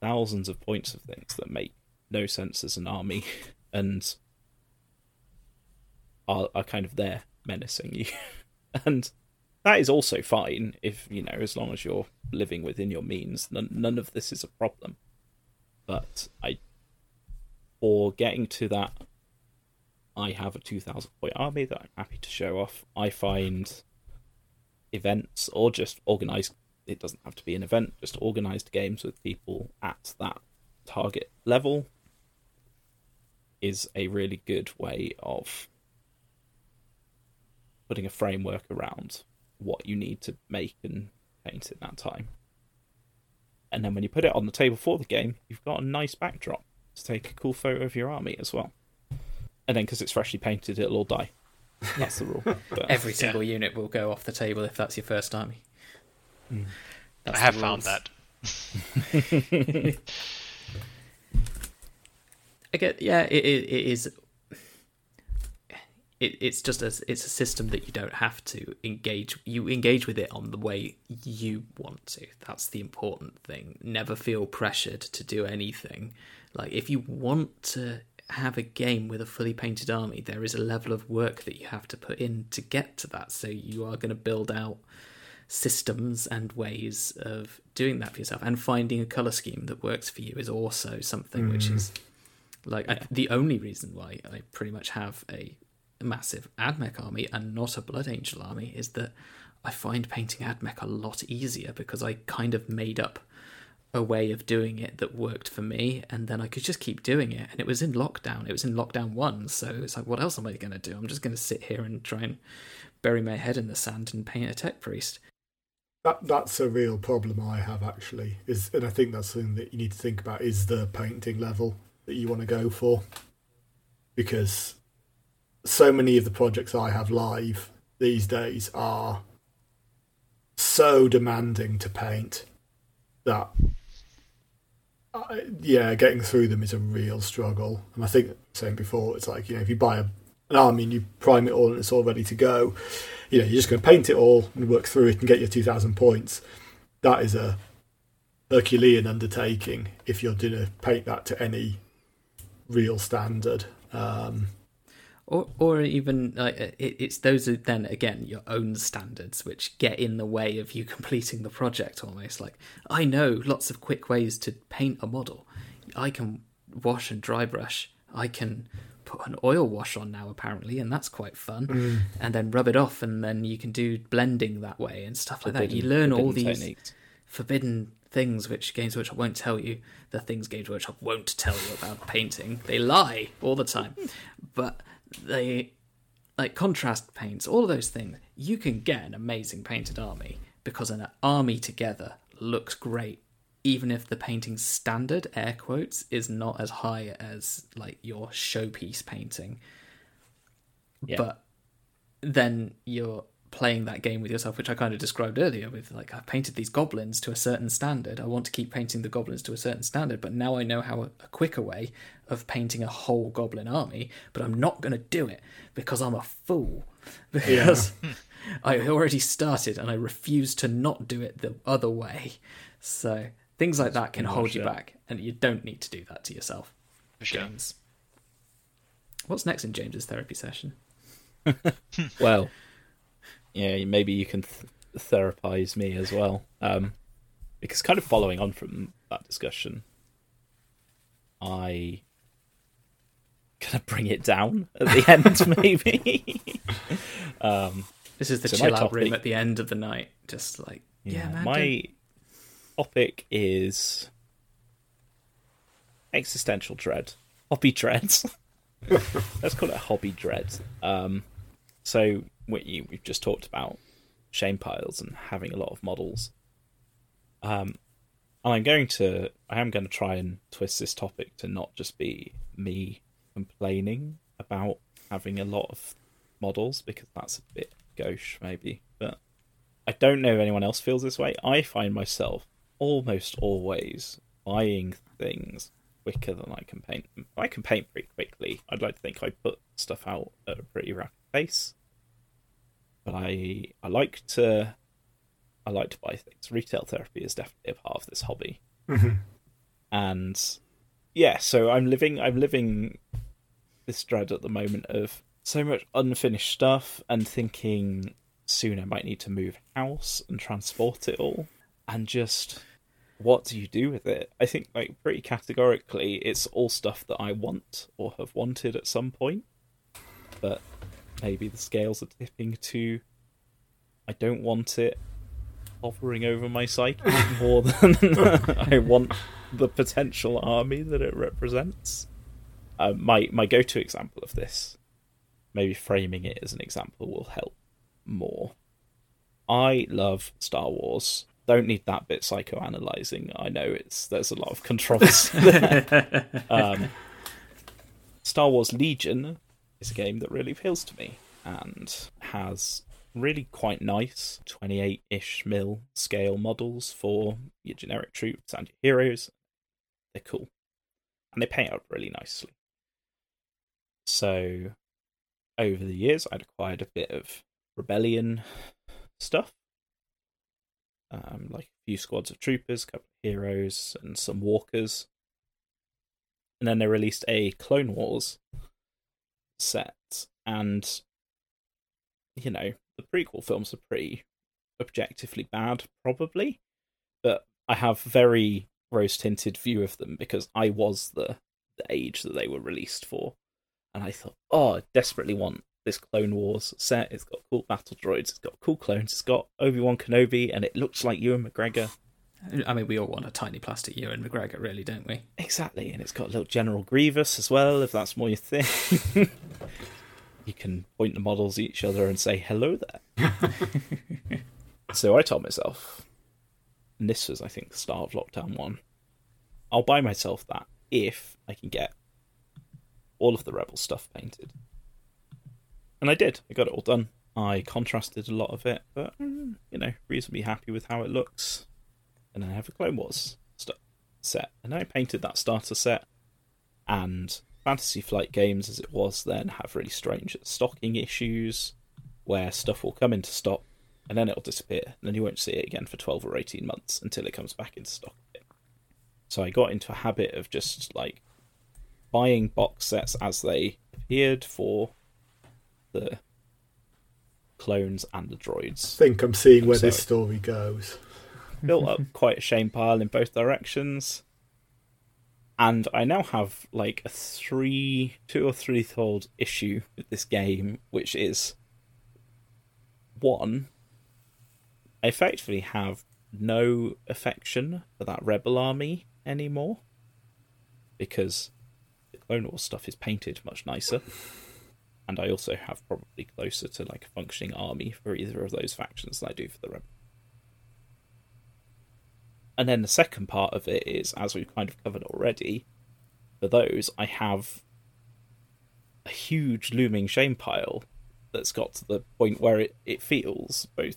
thousands of points of things that make no sense as an army, and are, are kind of there menacing you, and that is also fine if you know as long as you're living within your means. None, none of this is a problem, but I, for getting to that I have a 2000 point army that I'm happy to show off. I find events or just organized, it doesn't have to be an event, just organized games with people at that target level is a really good way of putting a framework around what you need to make and paint in that time. And then when you put it on the table for the game, you've got a nice backdrop to take a cool photo of your army as well and then because it's freshly painted, it'll all die. That's the rule. But, Every single yeah. unit will go off the table if that's your first army. Mm. I have found that. Again, yeah, it, it, it is. It, it's just a it's a system that you don't have to engage. You engage with it on the way you want to. That's the important thing. Never feel pressured to do anything. Like if you want to have a game with a fully painted army, there is a level of work that you have to put in to get to that. So you are going to build out systems and ways of doing that for yourself. And finding a color scheme that works for you is also something mm. which is like yeah. I, the only reason why I pretty much have a massive AdMech army and not a Blood Angel army is that I find painting AdMech a lot easier because I kind of made up a way of doing it that worked for me, and then I could just keep doing it. And it was in lockdown. It was in lockdown one, so it's like, what else am I going to do? I'm just going to sit here and try and bury my head in the sand and paint a tech priest. That that's a real problem I have actually. Is and I think that's something that you need to think about is the painting level that you want to go for, because so many of the projects I have live these days are so demanding to paint that I, yeah, getting through them is a real struggle. And I think, saying before, it's like you know, if you buy a, an army and you prime it all and it's all ready to go, you know, you're just going to paint it all and work through it and get your two thousand points. That is a Herculean undertaking if you're going to paint that to any real standard. Um, or or even like it, it's those are then again your own standards which get in the way of you completing the project almost like i know lots of quick ways to paint a model i can wash and dry brush i can put an oil wash on now apparently and that's quite fun Mm. and then rub it off and then you can do blending that way and stuff like that you learn all these techniques. forbidden things which Games Workshop won't tell you. The things Games Workshop won't tell you about painting. They lie all the time. But they like contrast paints, all of those things. You can get an amazing painted army because an army together looks great even if the painting standard air quotes is not as high as like your showpiece painting. Yeah. But then you're playing that game with yourself, which I kind of described earlier with like I've painted these goblins to a certain standard. I want to keep painting the goblins to a certain standard, but now I know how a, a quicker way of painting a whole goblin army, but I'm not going to do it because I'm a fool. Because I already started and I refuse to not do it the other way. So things like that can hold you back, and you don't need to do that to yourself. Sure. James. What's next in James's therapy session? Well, yeah, maybe you can th- therapize me as well. Um, because kind of following on from that discussion, I gonna bring it down at the end, maybe. um, This is the So chill out room at the end of the night. Just like, yeah, man. my don't- topic is existential dread, hobby dreads. Let's call it hobby dread. Um, so we, we've just talked about shame piles and having a lot of models. Um, and I'm going to, I am going to try and twist this topic to not just be me complaining about having a lot of models because that's a bit gauche maybe, but I don't know if anyone else feels this way. I find myself almost always buying things quicker than I can paint them. I can paint pretty quickly. I'd like to think I put stuff out at a pretty rapid pace. But I I like to I like to buy things. Retail therapy is definitely a part of this hobby. Mm-hmm. And yeah, so I'm living I'm living this dread at the moment of so much unfinished stuff and thinking soon I might need to move house and transport it all. And just what do you do with it? I think like pretty categorically it's all stuff that I want or have wanted at some point. But maybe the scales are tipping to I don't want it hovering over my psyche more than I want the potential army that it represents. Uh, my my go to example of this, maybe framing it as an example will help more. I love Star Wars. Don't need that bit psychoanalyzing. I know it's there's a lot of controversy. there. um, Star Wars Legion is a game that really appeals to me and has really quite nice 28-ish mil scale models for your generic troops and your heroes. They're cool. And they paint up really nicely. So over the years I'd acquired a bit of rebellion stuff. Um, like a few squads of troopers, a couple of heroes, and some walkers. And then they released a Clone Wars set, and you know the prequel films are pretty objectively bad, probably, but I have very rose tinted view of them because I was the the age that they were released for, and I thought, oh, I desperately want this Clone Wars set. It's got cool battle droids, it's got cool clones, it's got Obi Wan Kenobi, and it looks like Ewan McGregor. I mean, we all want a tiny plastic Ewan McGregor, really, don't we? Exactly, and it's got a little General Grievous as well, if that's more your thing. you can point the models at each other and say hello there. so I told myself, and this was, I think, the start of lockdown one. I'll buy myself that if I can get all of the Rebel stuff painted. and I did. I got it all done. I contrasted a lot of it, but mm, you know, reasonably happy with how it looks. And then I have a Clone Wars st- set, and I painted that starter set. And Fantasy Flight games, as it was then, have really strange stocking issues, where stuff will come into stock and then it'll disappear, and then you won't see it again for twelve or eighteen months until it comes back into stock. So I got into a habit of just like buying box sets as they appeared for the clones and the droids. I think I'm seeing where So- this story goes. Built up quite a shame pile in both directions. And I now have like a three, two or three fold issue with this game, which is one, I effectively have no affection for that rebel army anymore because the Clone Wars stuff is painted much nicer. And I also have probably closer to like a functioning army for either of those factions than I do for the rebel. And then the second part of it is, as we've kind of covered already, for those, I have a huge looming shame pile that's got to the point where it, it feels both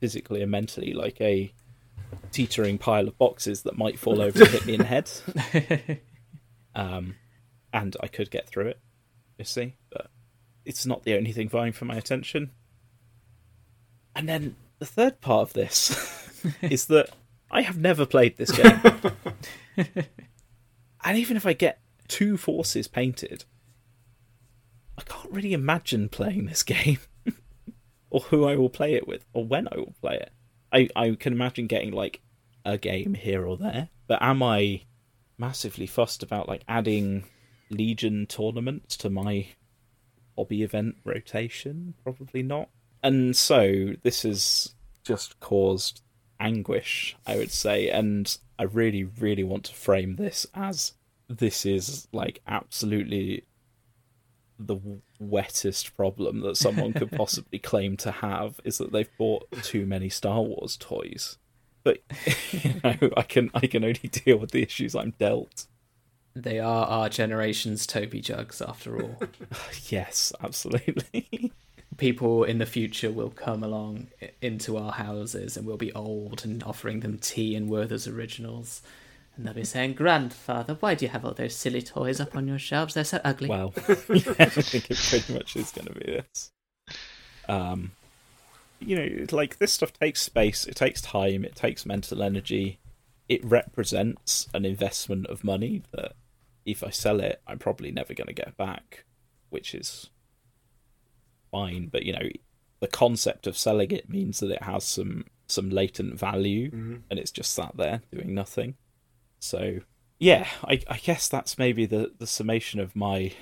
physically and mentally like a teetering pile of boxes that might fall over and hit me in the head. Um, and I could get through it, you see, but it's not the only thing vying for my attention. And then the third part of this is that I have never played this game. and even if I get two forces painted, I can't really imagine playing this game or who I will play it with or when I will play it. I, I can imagine getting like a game here or there, but am I massively fussed about like adding Legion tournaments to my hobby event rotation? Probably not. And so this has just caused anguish, I would say, and I really, really want to frame this as this is like absolutely the wettest problem that someone could possibly claim to have is that they've bought too many Star Wars toys. But you know, I can I can only deal with the issues I'm dealt. They are our generation's Toby Jugs, after all. Yes, absolutely. People in the future will come along into our houses and we'll be old and offering them tea and Werther's originals. And they'll be saying, Grandfather, why do you have all those silly toys up on your shelves? They're so ugly. Well, yeah, I think it pretty much is going to be this. Um, you know, like this stuff takes space, it takes time, it takes mental energy. It represents an investment of money that, if I sell it, I'm probably never going to get back, which is fine. But you know, the concept of selling it means that it has some some latent value, mm-hmm. and it's just sat there doing nothing. So yeah, I, I guess that's maybe the, the summation of my.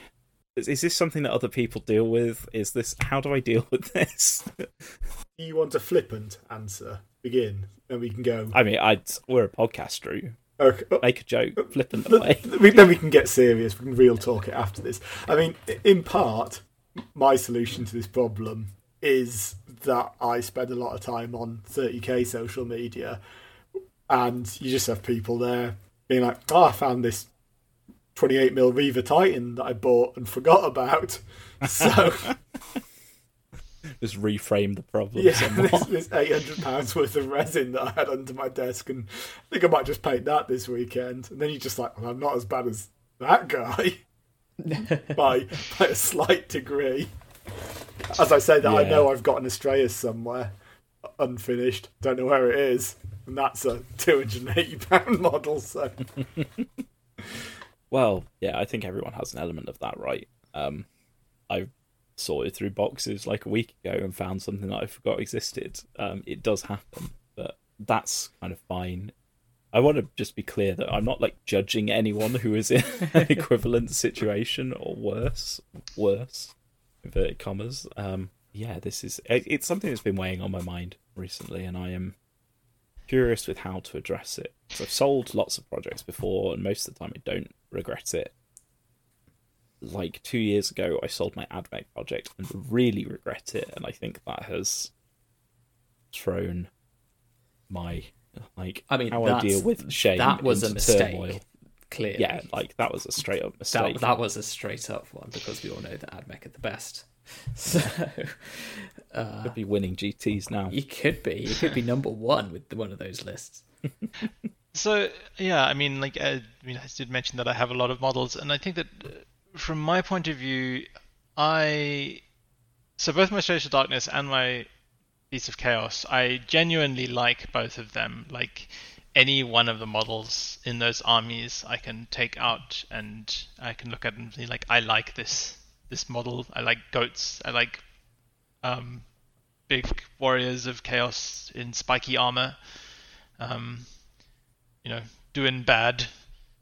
Is, is this something that other people deal with? Is this how do I deal with this? Do you want a flippant answer? Begin, and we can go. I mean, I we're a podcast, Drew. Okay. oh, Make a joke, flippant away. then we can get serious. We can real talk it after this. I mean, in part, my solution to this problem is that I spend a lot of time on 30k social media, and you just have people there being like, "Oh, I found this 28 mil Reaver Titan that I bought and forgot about." So Just reframe the problem yeah, this, this 800 pounds worth of resin that I had under my desk, and I think I might just paint that this weekend. And then you're just like, well, I'm not as bad as that guy by by a slight degree. As I say that, I know I've got an Astraeus somewhere unfinished. Don't know where it is, and that's a 280 pound model. So Well, yeah, I think everyone has an element of that, right? Um, I sorted through boxes like a week ago and found something that I forgot existed. Um, it does happen, but that's kind of fine. I want to just be clear that I'm not like judging anyone who is in an equivalent situation or worse, worse, inverted commas. Um, yeah, this is it, it's something that's been weighing on my mind recently, and I am curious with how to address it. So I've sold lots of projects before, and most of the time I don't regret it. Like two years ago, I sold my AdMech project and really regret it, and I think that has thrown my like I mean, how I deal with shame. that was a into mistake. turmoil. Clearly. Yeah, like that was a straight up mistake. That, that was a straight up one because we all know that AdMech are the best. So Could be winning GTs now. you could be, you could be number one with one of those lists. So yeah, I mean, like uh, I mean, I did mention that I have a lot of models, and I think that uh, from my point of view, I so both my Slaves to Darkness and my Beasts of Chaos, I genuinely like both of them. Like any one of the models in those armies, I can take out and I can look at and be like, I like this this model. I like goats. I like um, big warriors of chaos in spiky armor. Um, you know, doing bad.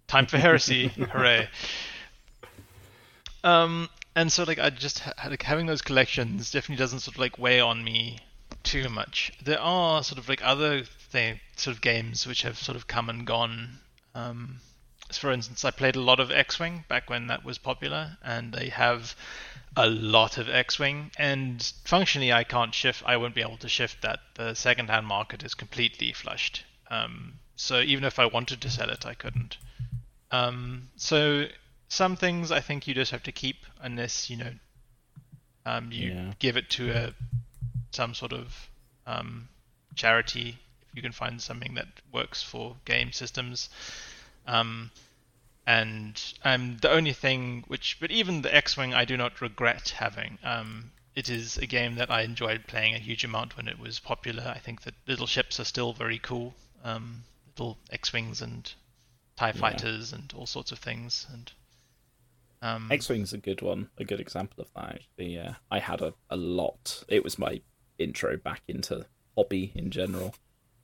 Time for heresy, hooray! Um, and so like I just ha- like having those collections definitely doesn't sort of like weigh on me too much. There are sort of like other th- sort of games which have sort of come and gone. Um, for instance, I played a lot of X-wing back when that was popular, and they have a lot of X-wing. And functionally, I can't shift. I won't be able to shift that. The second-hand market is completely flushed. Um, so even if I wanted to sell it, I couldn't. Um, so some things I think you just have to keep unless you know um, you Yeah. give it to a some sort of um, charity if you can find something that works for game systems. Um, and um, the only thing which, but even the X-wing, I do not regret having. Um, it is a game that I enjoyed playing a huge amount when it was popular. I think that little ships are still very cool. Um, little X-wings and Tie fighters and all sorts of things. And um, X-wing's a good one, a good example of that. Actually, yeah, I had a, a lot. It was my intro back into hobby in general,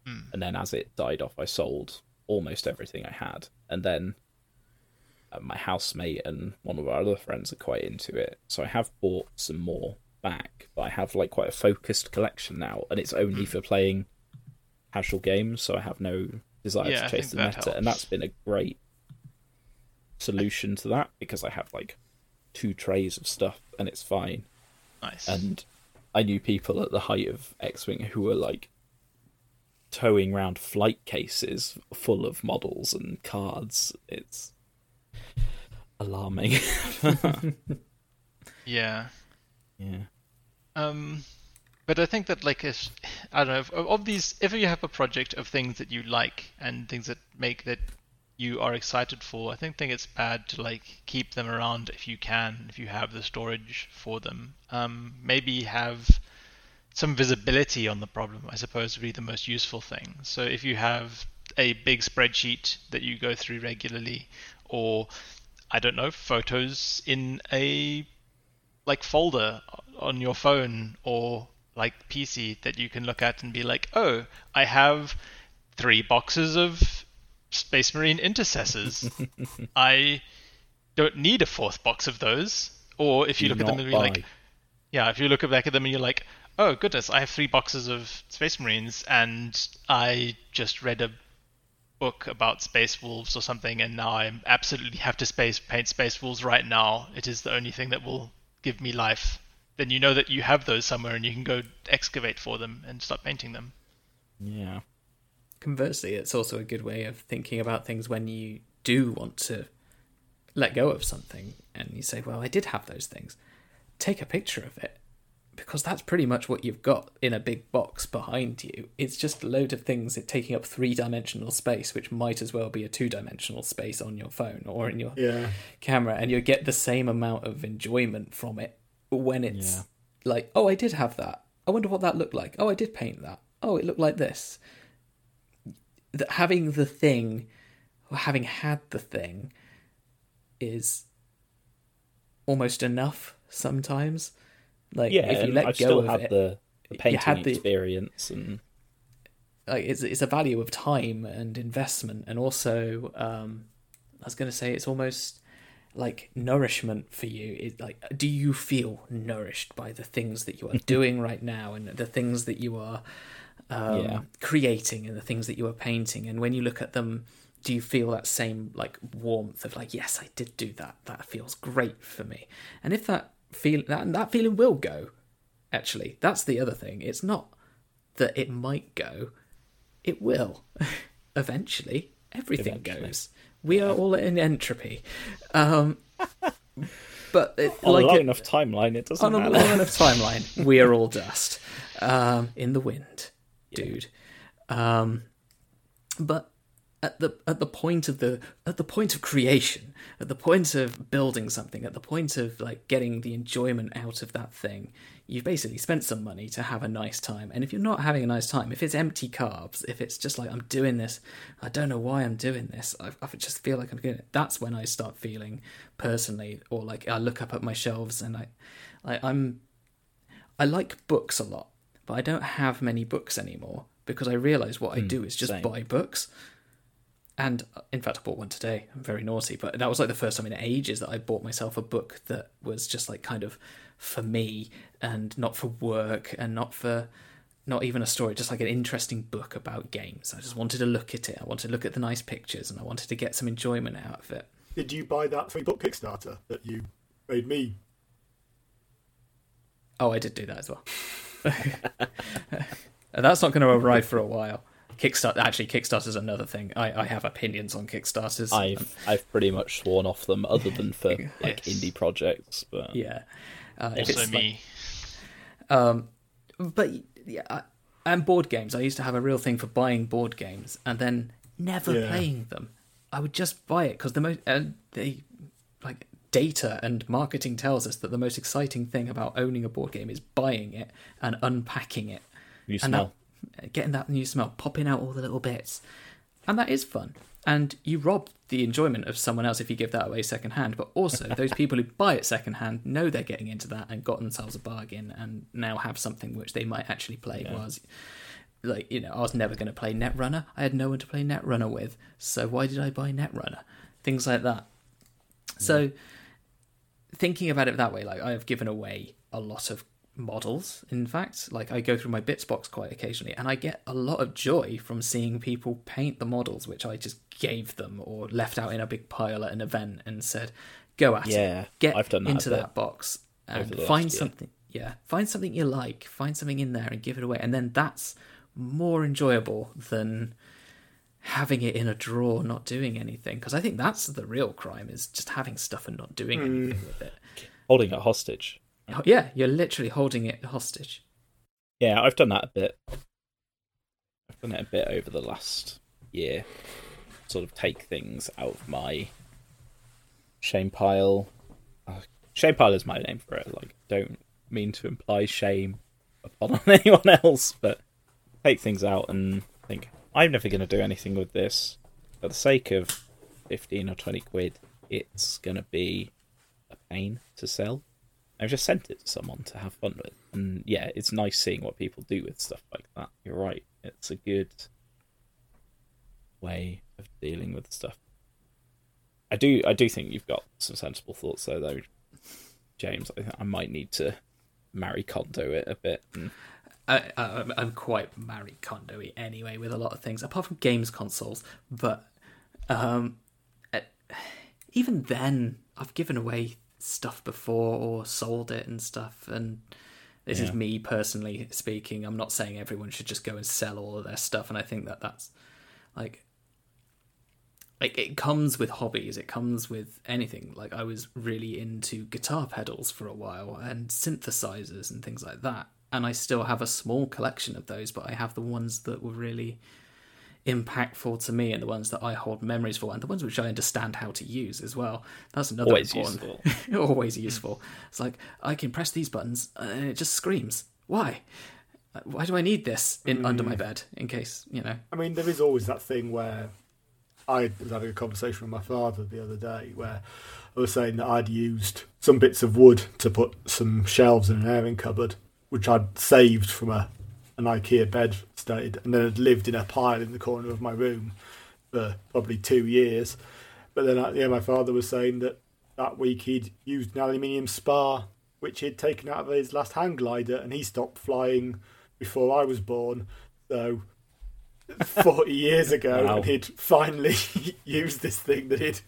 Hmm. and then as it died off, I sold almost everything I had, and then uh, my housemate and one of our other friends are quite into it, so I have bought some more back. But I have like quite a focused collection now, and it's only for playing casual games, so I have no desire Yeah, to chase the meta, and that's been a great solution to that because I have like two trays of stuff and it's fine. nice. And I knew people at the height of X Wing who were like towing around flight cases full of models and cards. It's alarming. yeah. yeah. Um, but I think that like if I don't know if, of these, if you have a project of things that you like and things that make that you are excited for, I think think it's bad to like keep them around if you can, if you have the storage for them. Um, maybe have some visibility on the problem. I suppose would be the most useful thing. So if you have a big spreadsheet that you go through regularly, or I don't know, photos in a like folder on your phone or like PC that you can look at and be like, oh, I have three boxes of Space Marine intercessors. I don't need a fourth box of those. Or if you Do look at them and be like, yeah, if you look back at them and you're like, oh goodness, I have three boxes of Space Marines and I just read a book about Space Wolves or something and now I absolutely have to space paint Space Wolves right now. It is the only thing that will give me life. Then you know that you have those somewhere and you can go excavate for them and start painting them. Yeah. Conversely, it's also a good way of thinking about things when you do want to let go of something and you say, Well, I did have those things. Take a picture of it because that's pretty much what you've got in a big box behind you. It's just a load of things that taking up three dimensional space, which might as well be a two dimensional space on your phone or in your Yeah. camera, and you get the same amount of enjoyment from it when it's Yeah. like, oh, I did have that. I wonder what that looked like. Oh, I did paint that. Oh, it looked like this. That having the thing, or having had the thing, is almost enough sometimes. Like Yeah, if you let go still of have it, the, the you painting had the- experience and like it's it's a value of time and investment, and also um, I was going to say it's almost like nourishment for you. It like do you feel nourished by the things that you are doing right now and the things that you are um, Yeah. creating and the things that you are painting? And when you look at them, do you feel that same like warmth of like yes, I did do that. That feels great for me. And if that feel that that feeling will go, actually, that's the other thing. It's not that it might go it will eventually everything Eventually. goes we are all in entropy um but it, On like a long it- enough timeline, it doesn't on a matter. long enough timeline, we are all dust um, in the wind, dude. Um, but at the at the point of the at the point of creation, at the point of building something, at the point of like getting the enjoyment out of that thing, you've basically spent some money to have a nice time. And if you're not having a nice time, if it's empty carbs, if it's just like I'm doing this, I don't know why I'm doing this, I, I just feel like I'm doing it. That's when I start feeling personally, or like I look up at my shelves and I, I'm I like books a lot, but I don't have many books anymore because I realize what I hmm, do is just same. buy books. And in fact, I bought one today. I'm very naughty, but that was like the first time in ages that I bought myself a book that was just like kind of for me and not for work and not for not even a story, just like an interesting book about games. I just wanted to look at it. I wanted to look at the nice pictures and I wanted to get some enjoyment out of it. Did you buy that three book Kickstarter that you made me? Oh, I did do that as well. That's not going to arrive for a while. Kickstarter, actually, Kickstarter's another thing. I, I have opinions on Kickstarters. I've I've pretty much sworn off them, other than for like Yes. indie projects. But yeah. Uh, Also it's like- me. Um, but yeah, I, and board games. I used to have a real thing for buying board games and then never Yeah. playing them. I would just buy it because the most and they like data and marketing tells us that the most exciting thing about owning a board game is buying it and unpacking it you and smell. that, getting that new smell, popping out all the little bits, and that is fun. And you rob the enjoyment of someone else if you give that away secondhand. But also, those people who buy it secondhand know they're getting into that and got themselves a bargain, and now have something which they might actually play. Was like you know, I was never going to play Netrunner. I had no one to play Netrunner with, so why did I buy Netrunner? Things like that. So thinking about it that way, like I have given away a lot of models. In fact, like I go through my bits box quite occasionally, and I get a lot of joy from seeing people paint the models, which I just gave them or left out in a big pile at an event and said, "Go at Yeah, it, get I've done that into that box and find year. something." Yeah, find something you like, find something in there, and give it away, and then that's more enjoyable than having it in a drawer not doing anything because i think that's the real crime is just having stuff and not doing anything with it Holding it hostage. yeah you're literally holding it hostage Yeah, I've done that a bit. I've done it a bit over the last year. Sort of take things out of my shame pile. Uh, shame pile is my name for it. Like, don't mean to imply shame upon anyone else, but take things out and think I'm never going to do anything with this. For the sake of fifteen or twenty quid, it's going to be a pain to sell. I've just sent it to someone to have fun with. And yeah, it's nice seeing what people do with stuff like that. You're right. It's a good way of dealing with stuff. I do I do think you've got some sensible thoughts there though, James. I I might need to Marie Kondo it a bit and I, I, I'm- I'm quite Marie Kondo anyway with a lot of things, apart from games consoles. But um, eh, even then, I've given away stuff before or sold it and stuff. And this is me personally speaking. I'm not saying everyone should just go and sell all of their stuff. And I think that that's like like it comes with hobbies it comes with anything like i was really into guitar pedals for a while and synthesizers and things like that and i still have a small collection of those but i have the ones that were really impactful to me and the ones that i hold memories for and the ones which i understand how to use as well. That's another always important useful. always useful. It's like i can press these buttons and it just screams why? Why do i need this in under my mm. bed in case you know? I mean, there is always that thing where I was having a conversation with my father the other day where I was saying that I'd used some bits of wood to put some shelves in an airing cupboard, which I'd saved from a an IKEA bed stayed, and then had lived in a pile in the corner of my room for probably two years. But then, uh, yeah, my father was saying that that week he'd used an aluminium spar, which he'd taken out of his last hang glider, and he stopped flying before I was born. So 40 years ago Wow. and he'd finally used this thing that he'd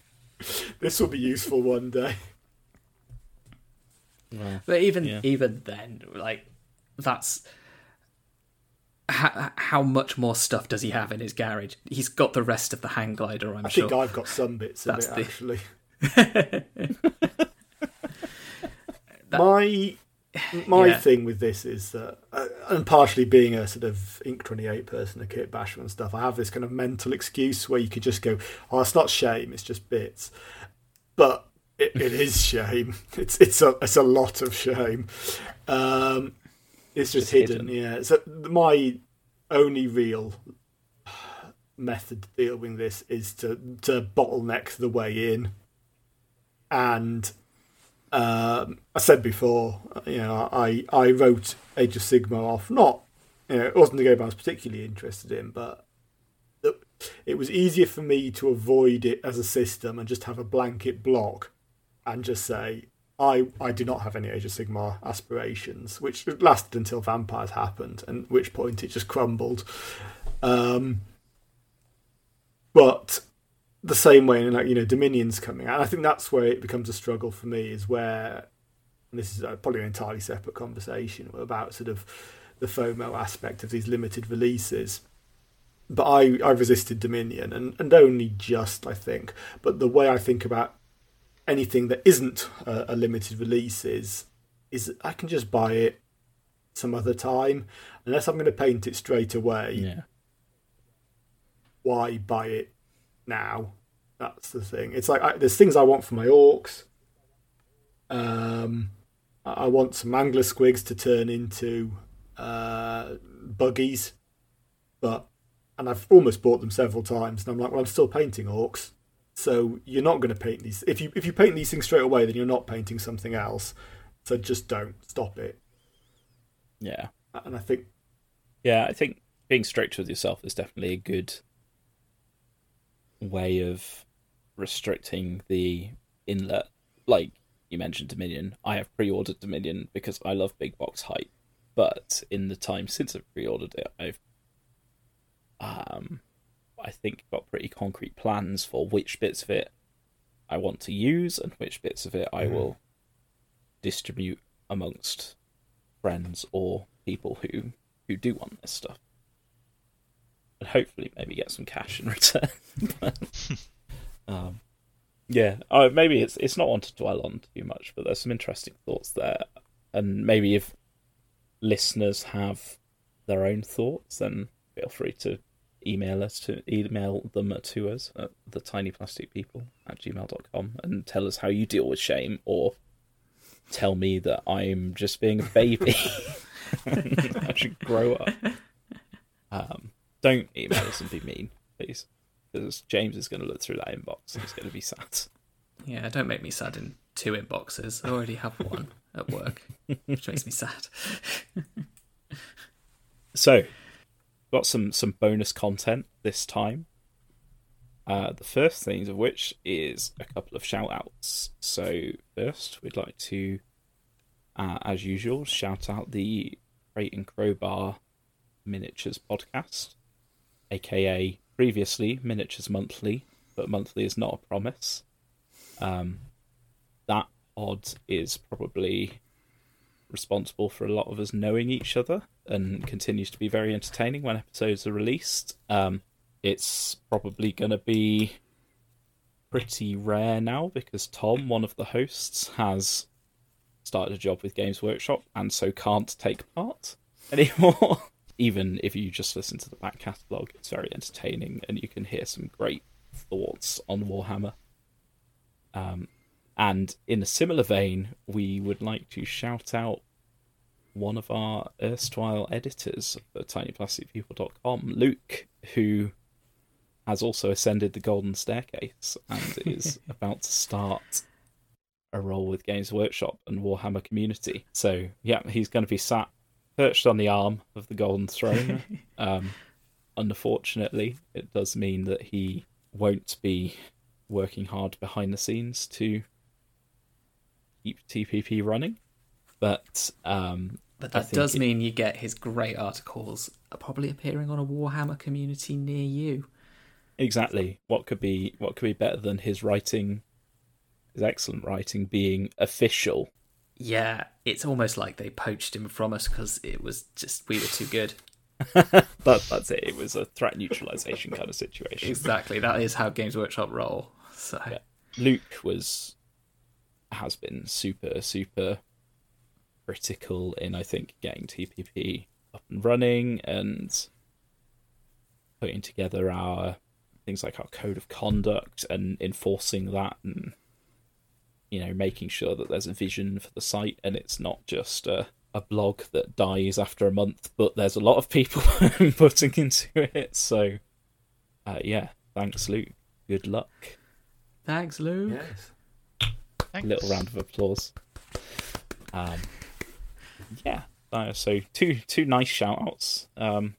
this will be useful one day But even Yeah. even then, like that's how, how much more stuff does he have in his garage? He's got the rest of the hang glider, I'm i sure. think i've got some bits of it the- actually my my Yeah. thing with this is that, uh, and partially being a sort of Inq Twenty Eight person, a kit basher and stuff, I have this kind of mental excuse where you could just go, "Oh, it's not shame, it's just bits," but it, it is shame. It's it's a it's a lot of shame. Um, it's just It's hidden, hidden. yeah. So my only real method to deal with this is to to bottleneck the way in, and um, I said before, you know, I I wrote Age of Sigmar off. Not, you know, it wasn't a game I was particularly interested in, but it was easier for me to avoid it as a system and just have a blanket block and just say. I, I do not have any Age of Sigmar aspirations, which lasted until Vampires happened, and which point it just crumbled. Um, but the same way, like you know, Dominion's coming, and I think that's where it becomes a struggle for me. Is where this is uh, probably an entirely separate conversation about sort of the FOMO aspect of these limited releases. But I I resisted Dominion, and and only just I think. But the way I think about anything that isn't a, a limited release is is I can just buy it some other time, unless I'm going to paint it straight away Yeah. why buy it now? That's the thing. It's like I, there's things I want for my Orks. Um, I I want some angler squigs to turn into uh, buggies, but and I've almost bought them several times, and I'm like, well, I'm still painting Orks, so you're not going to paint these. If you if you paint these things straight away, then you're not painting something else. So just don't stop it. Yeah. And I think Yeah, I think being strict with yourself is definitely a good way of restricting the inlet. Like you mentioned Dominion. I have pre ordered Dominion because I love big box hype. But in the time since I've pre ordered it, I've um I think got pretty concrete plans for which bits of it I want to use and which bits of it I Mhm. will distribute amongst friends or people who who do want this stuff. And hopefully maybe get some cash in return. But, um, yeah, uh, maybe it's it's not one to dwell on too much, but there's some interesting thoughts there. And maybe if listeners have their own thoughts, then feel free to email us to email them to us at the tinyplasticpeople at gmail.com and tell us how you deal with shame or tell me that I'm just being a baby. I should grow up. Um, don't email us and be mean, please. Because James is going to look through that inbox and he's going to be sad. Yeah, don't make me sad in two inboxes. I already have one at work, which makes me sad. So, got some some bonus content this time. Uh, the first things of which is a couple of shout outs. So, first, we'd like to, uh, as usual, shout out the Crate and Crowbar Miniatures podcast, aka previously Miniatures Monthly, but monthly is not a promise. Um, that odd is probably responsible for a lot of us knowing each other and continues to be very entertaining when episodes are released. Um, it's probably going to be pretty rare now because Tom, one of the hosts, has started a job with Games Workshop and so can't take part anymore. Even if you just listen to the back catalogue, it's very entertaining and you can hear some great thoughts on Warhammer. Um, and in a similar vein, we would like to shout out one of our erstwhile editors for tinyplasticpeople.com, Luke, who has also ascended the golden staircase and is about to start a role with Games Workshop and Warhammer community. So, yeah, he's going to be sat perched on the arm of the golden throne. um, unfortunately, it does mean that he won't be working hard behind the scenes to keep TPP running. But um, But that does it- mean you get his great articles probably appearing on a Warhammer community near you. exactly what could be what could be better than his writing, his excellent writing being official. Yeah, it's almost like they poached him from us because it was just we were too good. But that's it. It was a threat neutralization kind of situation. Exactly, that is how Games Workshop roll. So Yeah. Luke was has been super super critical in I think getting TPP up and running and putting together our things like our code of conduct and enforcing that and you know making sure that there's a vision for the site and it's not just a, a blog that dies after a month but there's a lot of people putting into it so uh, yeah thanks luke good luck Thanks, Luke. Yes. Thanks. little round of applause um yeah uh, so two two nice shout outs um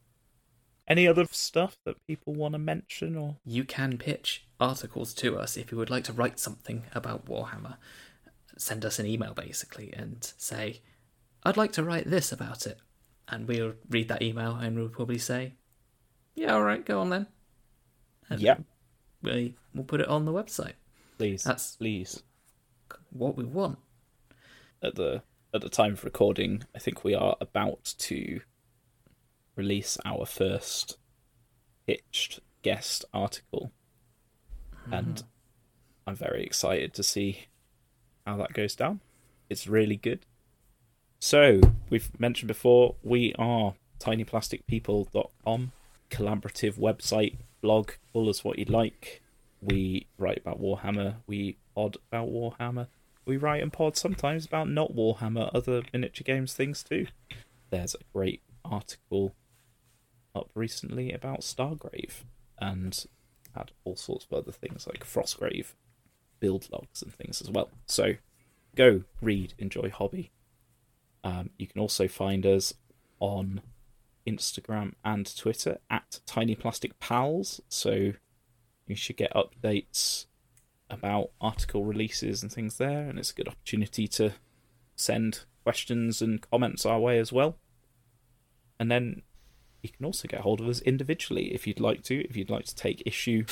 any other stuff that people want to mention or You can pitch articles to us if you would like to write something about Warhammer. Send us an email basically and say, I'd like to write this about it. And we'll read that email and we'll probably say, Yeah, alright, go on then. And yeah We, we'll put it on the website. please That's- please What we want. at the at the time of recording, I think we are about to release our first pitched guest article, mm-hmm. and I'm very excited to see how that goes down. It's really good. So we've mentioned before we are tinyplasticpeople.com, collaborative website, blog, call us what you'd like. We write about Warhammer. We pod about Warhammer. We write and pod sometimes about not Warhammer, other miniature games things too. There's a great article up recently about Stargrave and had all sorts of other things like Frostgrave build logs and things as well. So go read, enjoy hobby. Um, you can also find us on Instagram and Twitter at Tiny Plastic Pals. So you should get updates about article releases and things there, and it's a good opportunity to send questions and comments our way as well. And then you can also get hold of us individually if you'd like to, if you'd like to take issue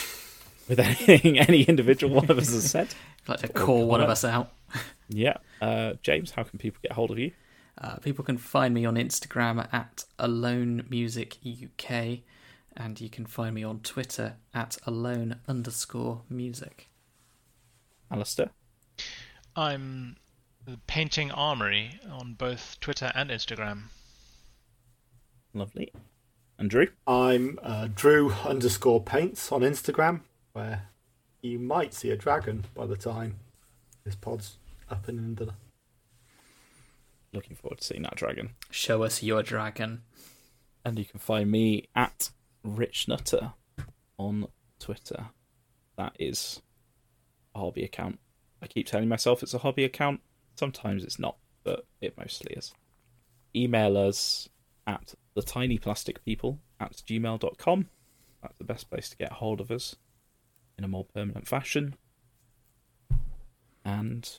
with anything any individual one of us has said. I'd like to call one of us out. Yeah. Uh, James, how can people get hold of you? Uh, people can find me on Instagram at Alone Music UK, and you can find me on Twitter at Alone underscore Music. Alistair? I'm painting Armory on both Twitter and Instagram. Lovely. And Drew? I'm uh, Drew underscore paints on Instagram, where you might see a dragon by the time this pod's up and in the. Looking forward to seeing that dragon. Show us your dragon. And you can find me at Rich Nutter on Twitter. That is a hobby account. I keep telling myself it's a hobby account. Sometimes it's not, but it mostly is. Email us at the tiny plastic people at gmail.com. That's the best place to get hold of us in a more permanent fashion. And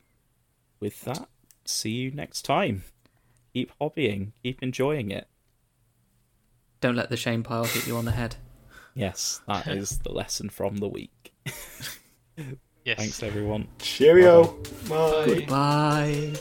with that, see you next time. Keep hobbying, keep enjoying it. Don't let the shame pile hit you on the head. Yes, that is the lesson from the week. Yes. Thanks, everyone. Cheerio! Bye. Bye.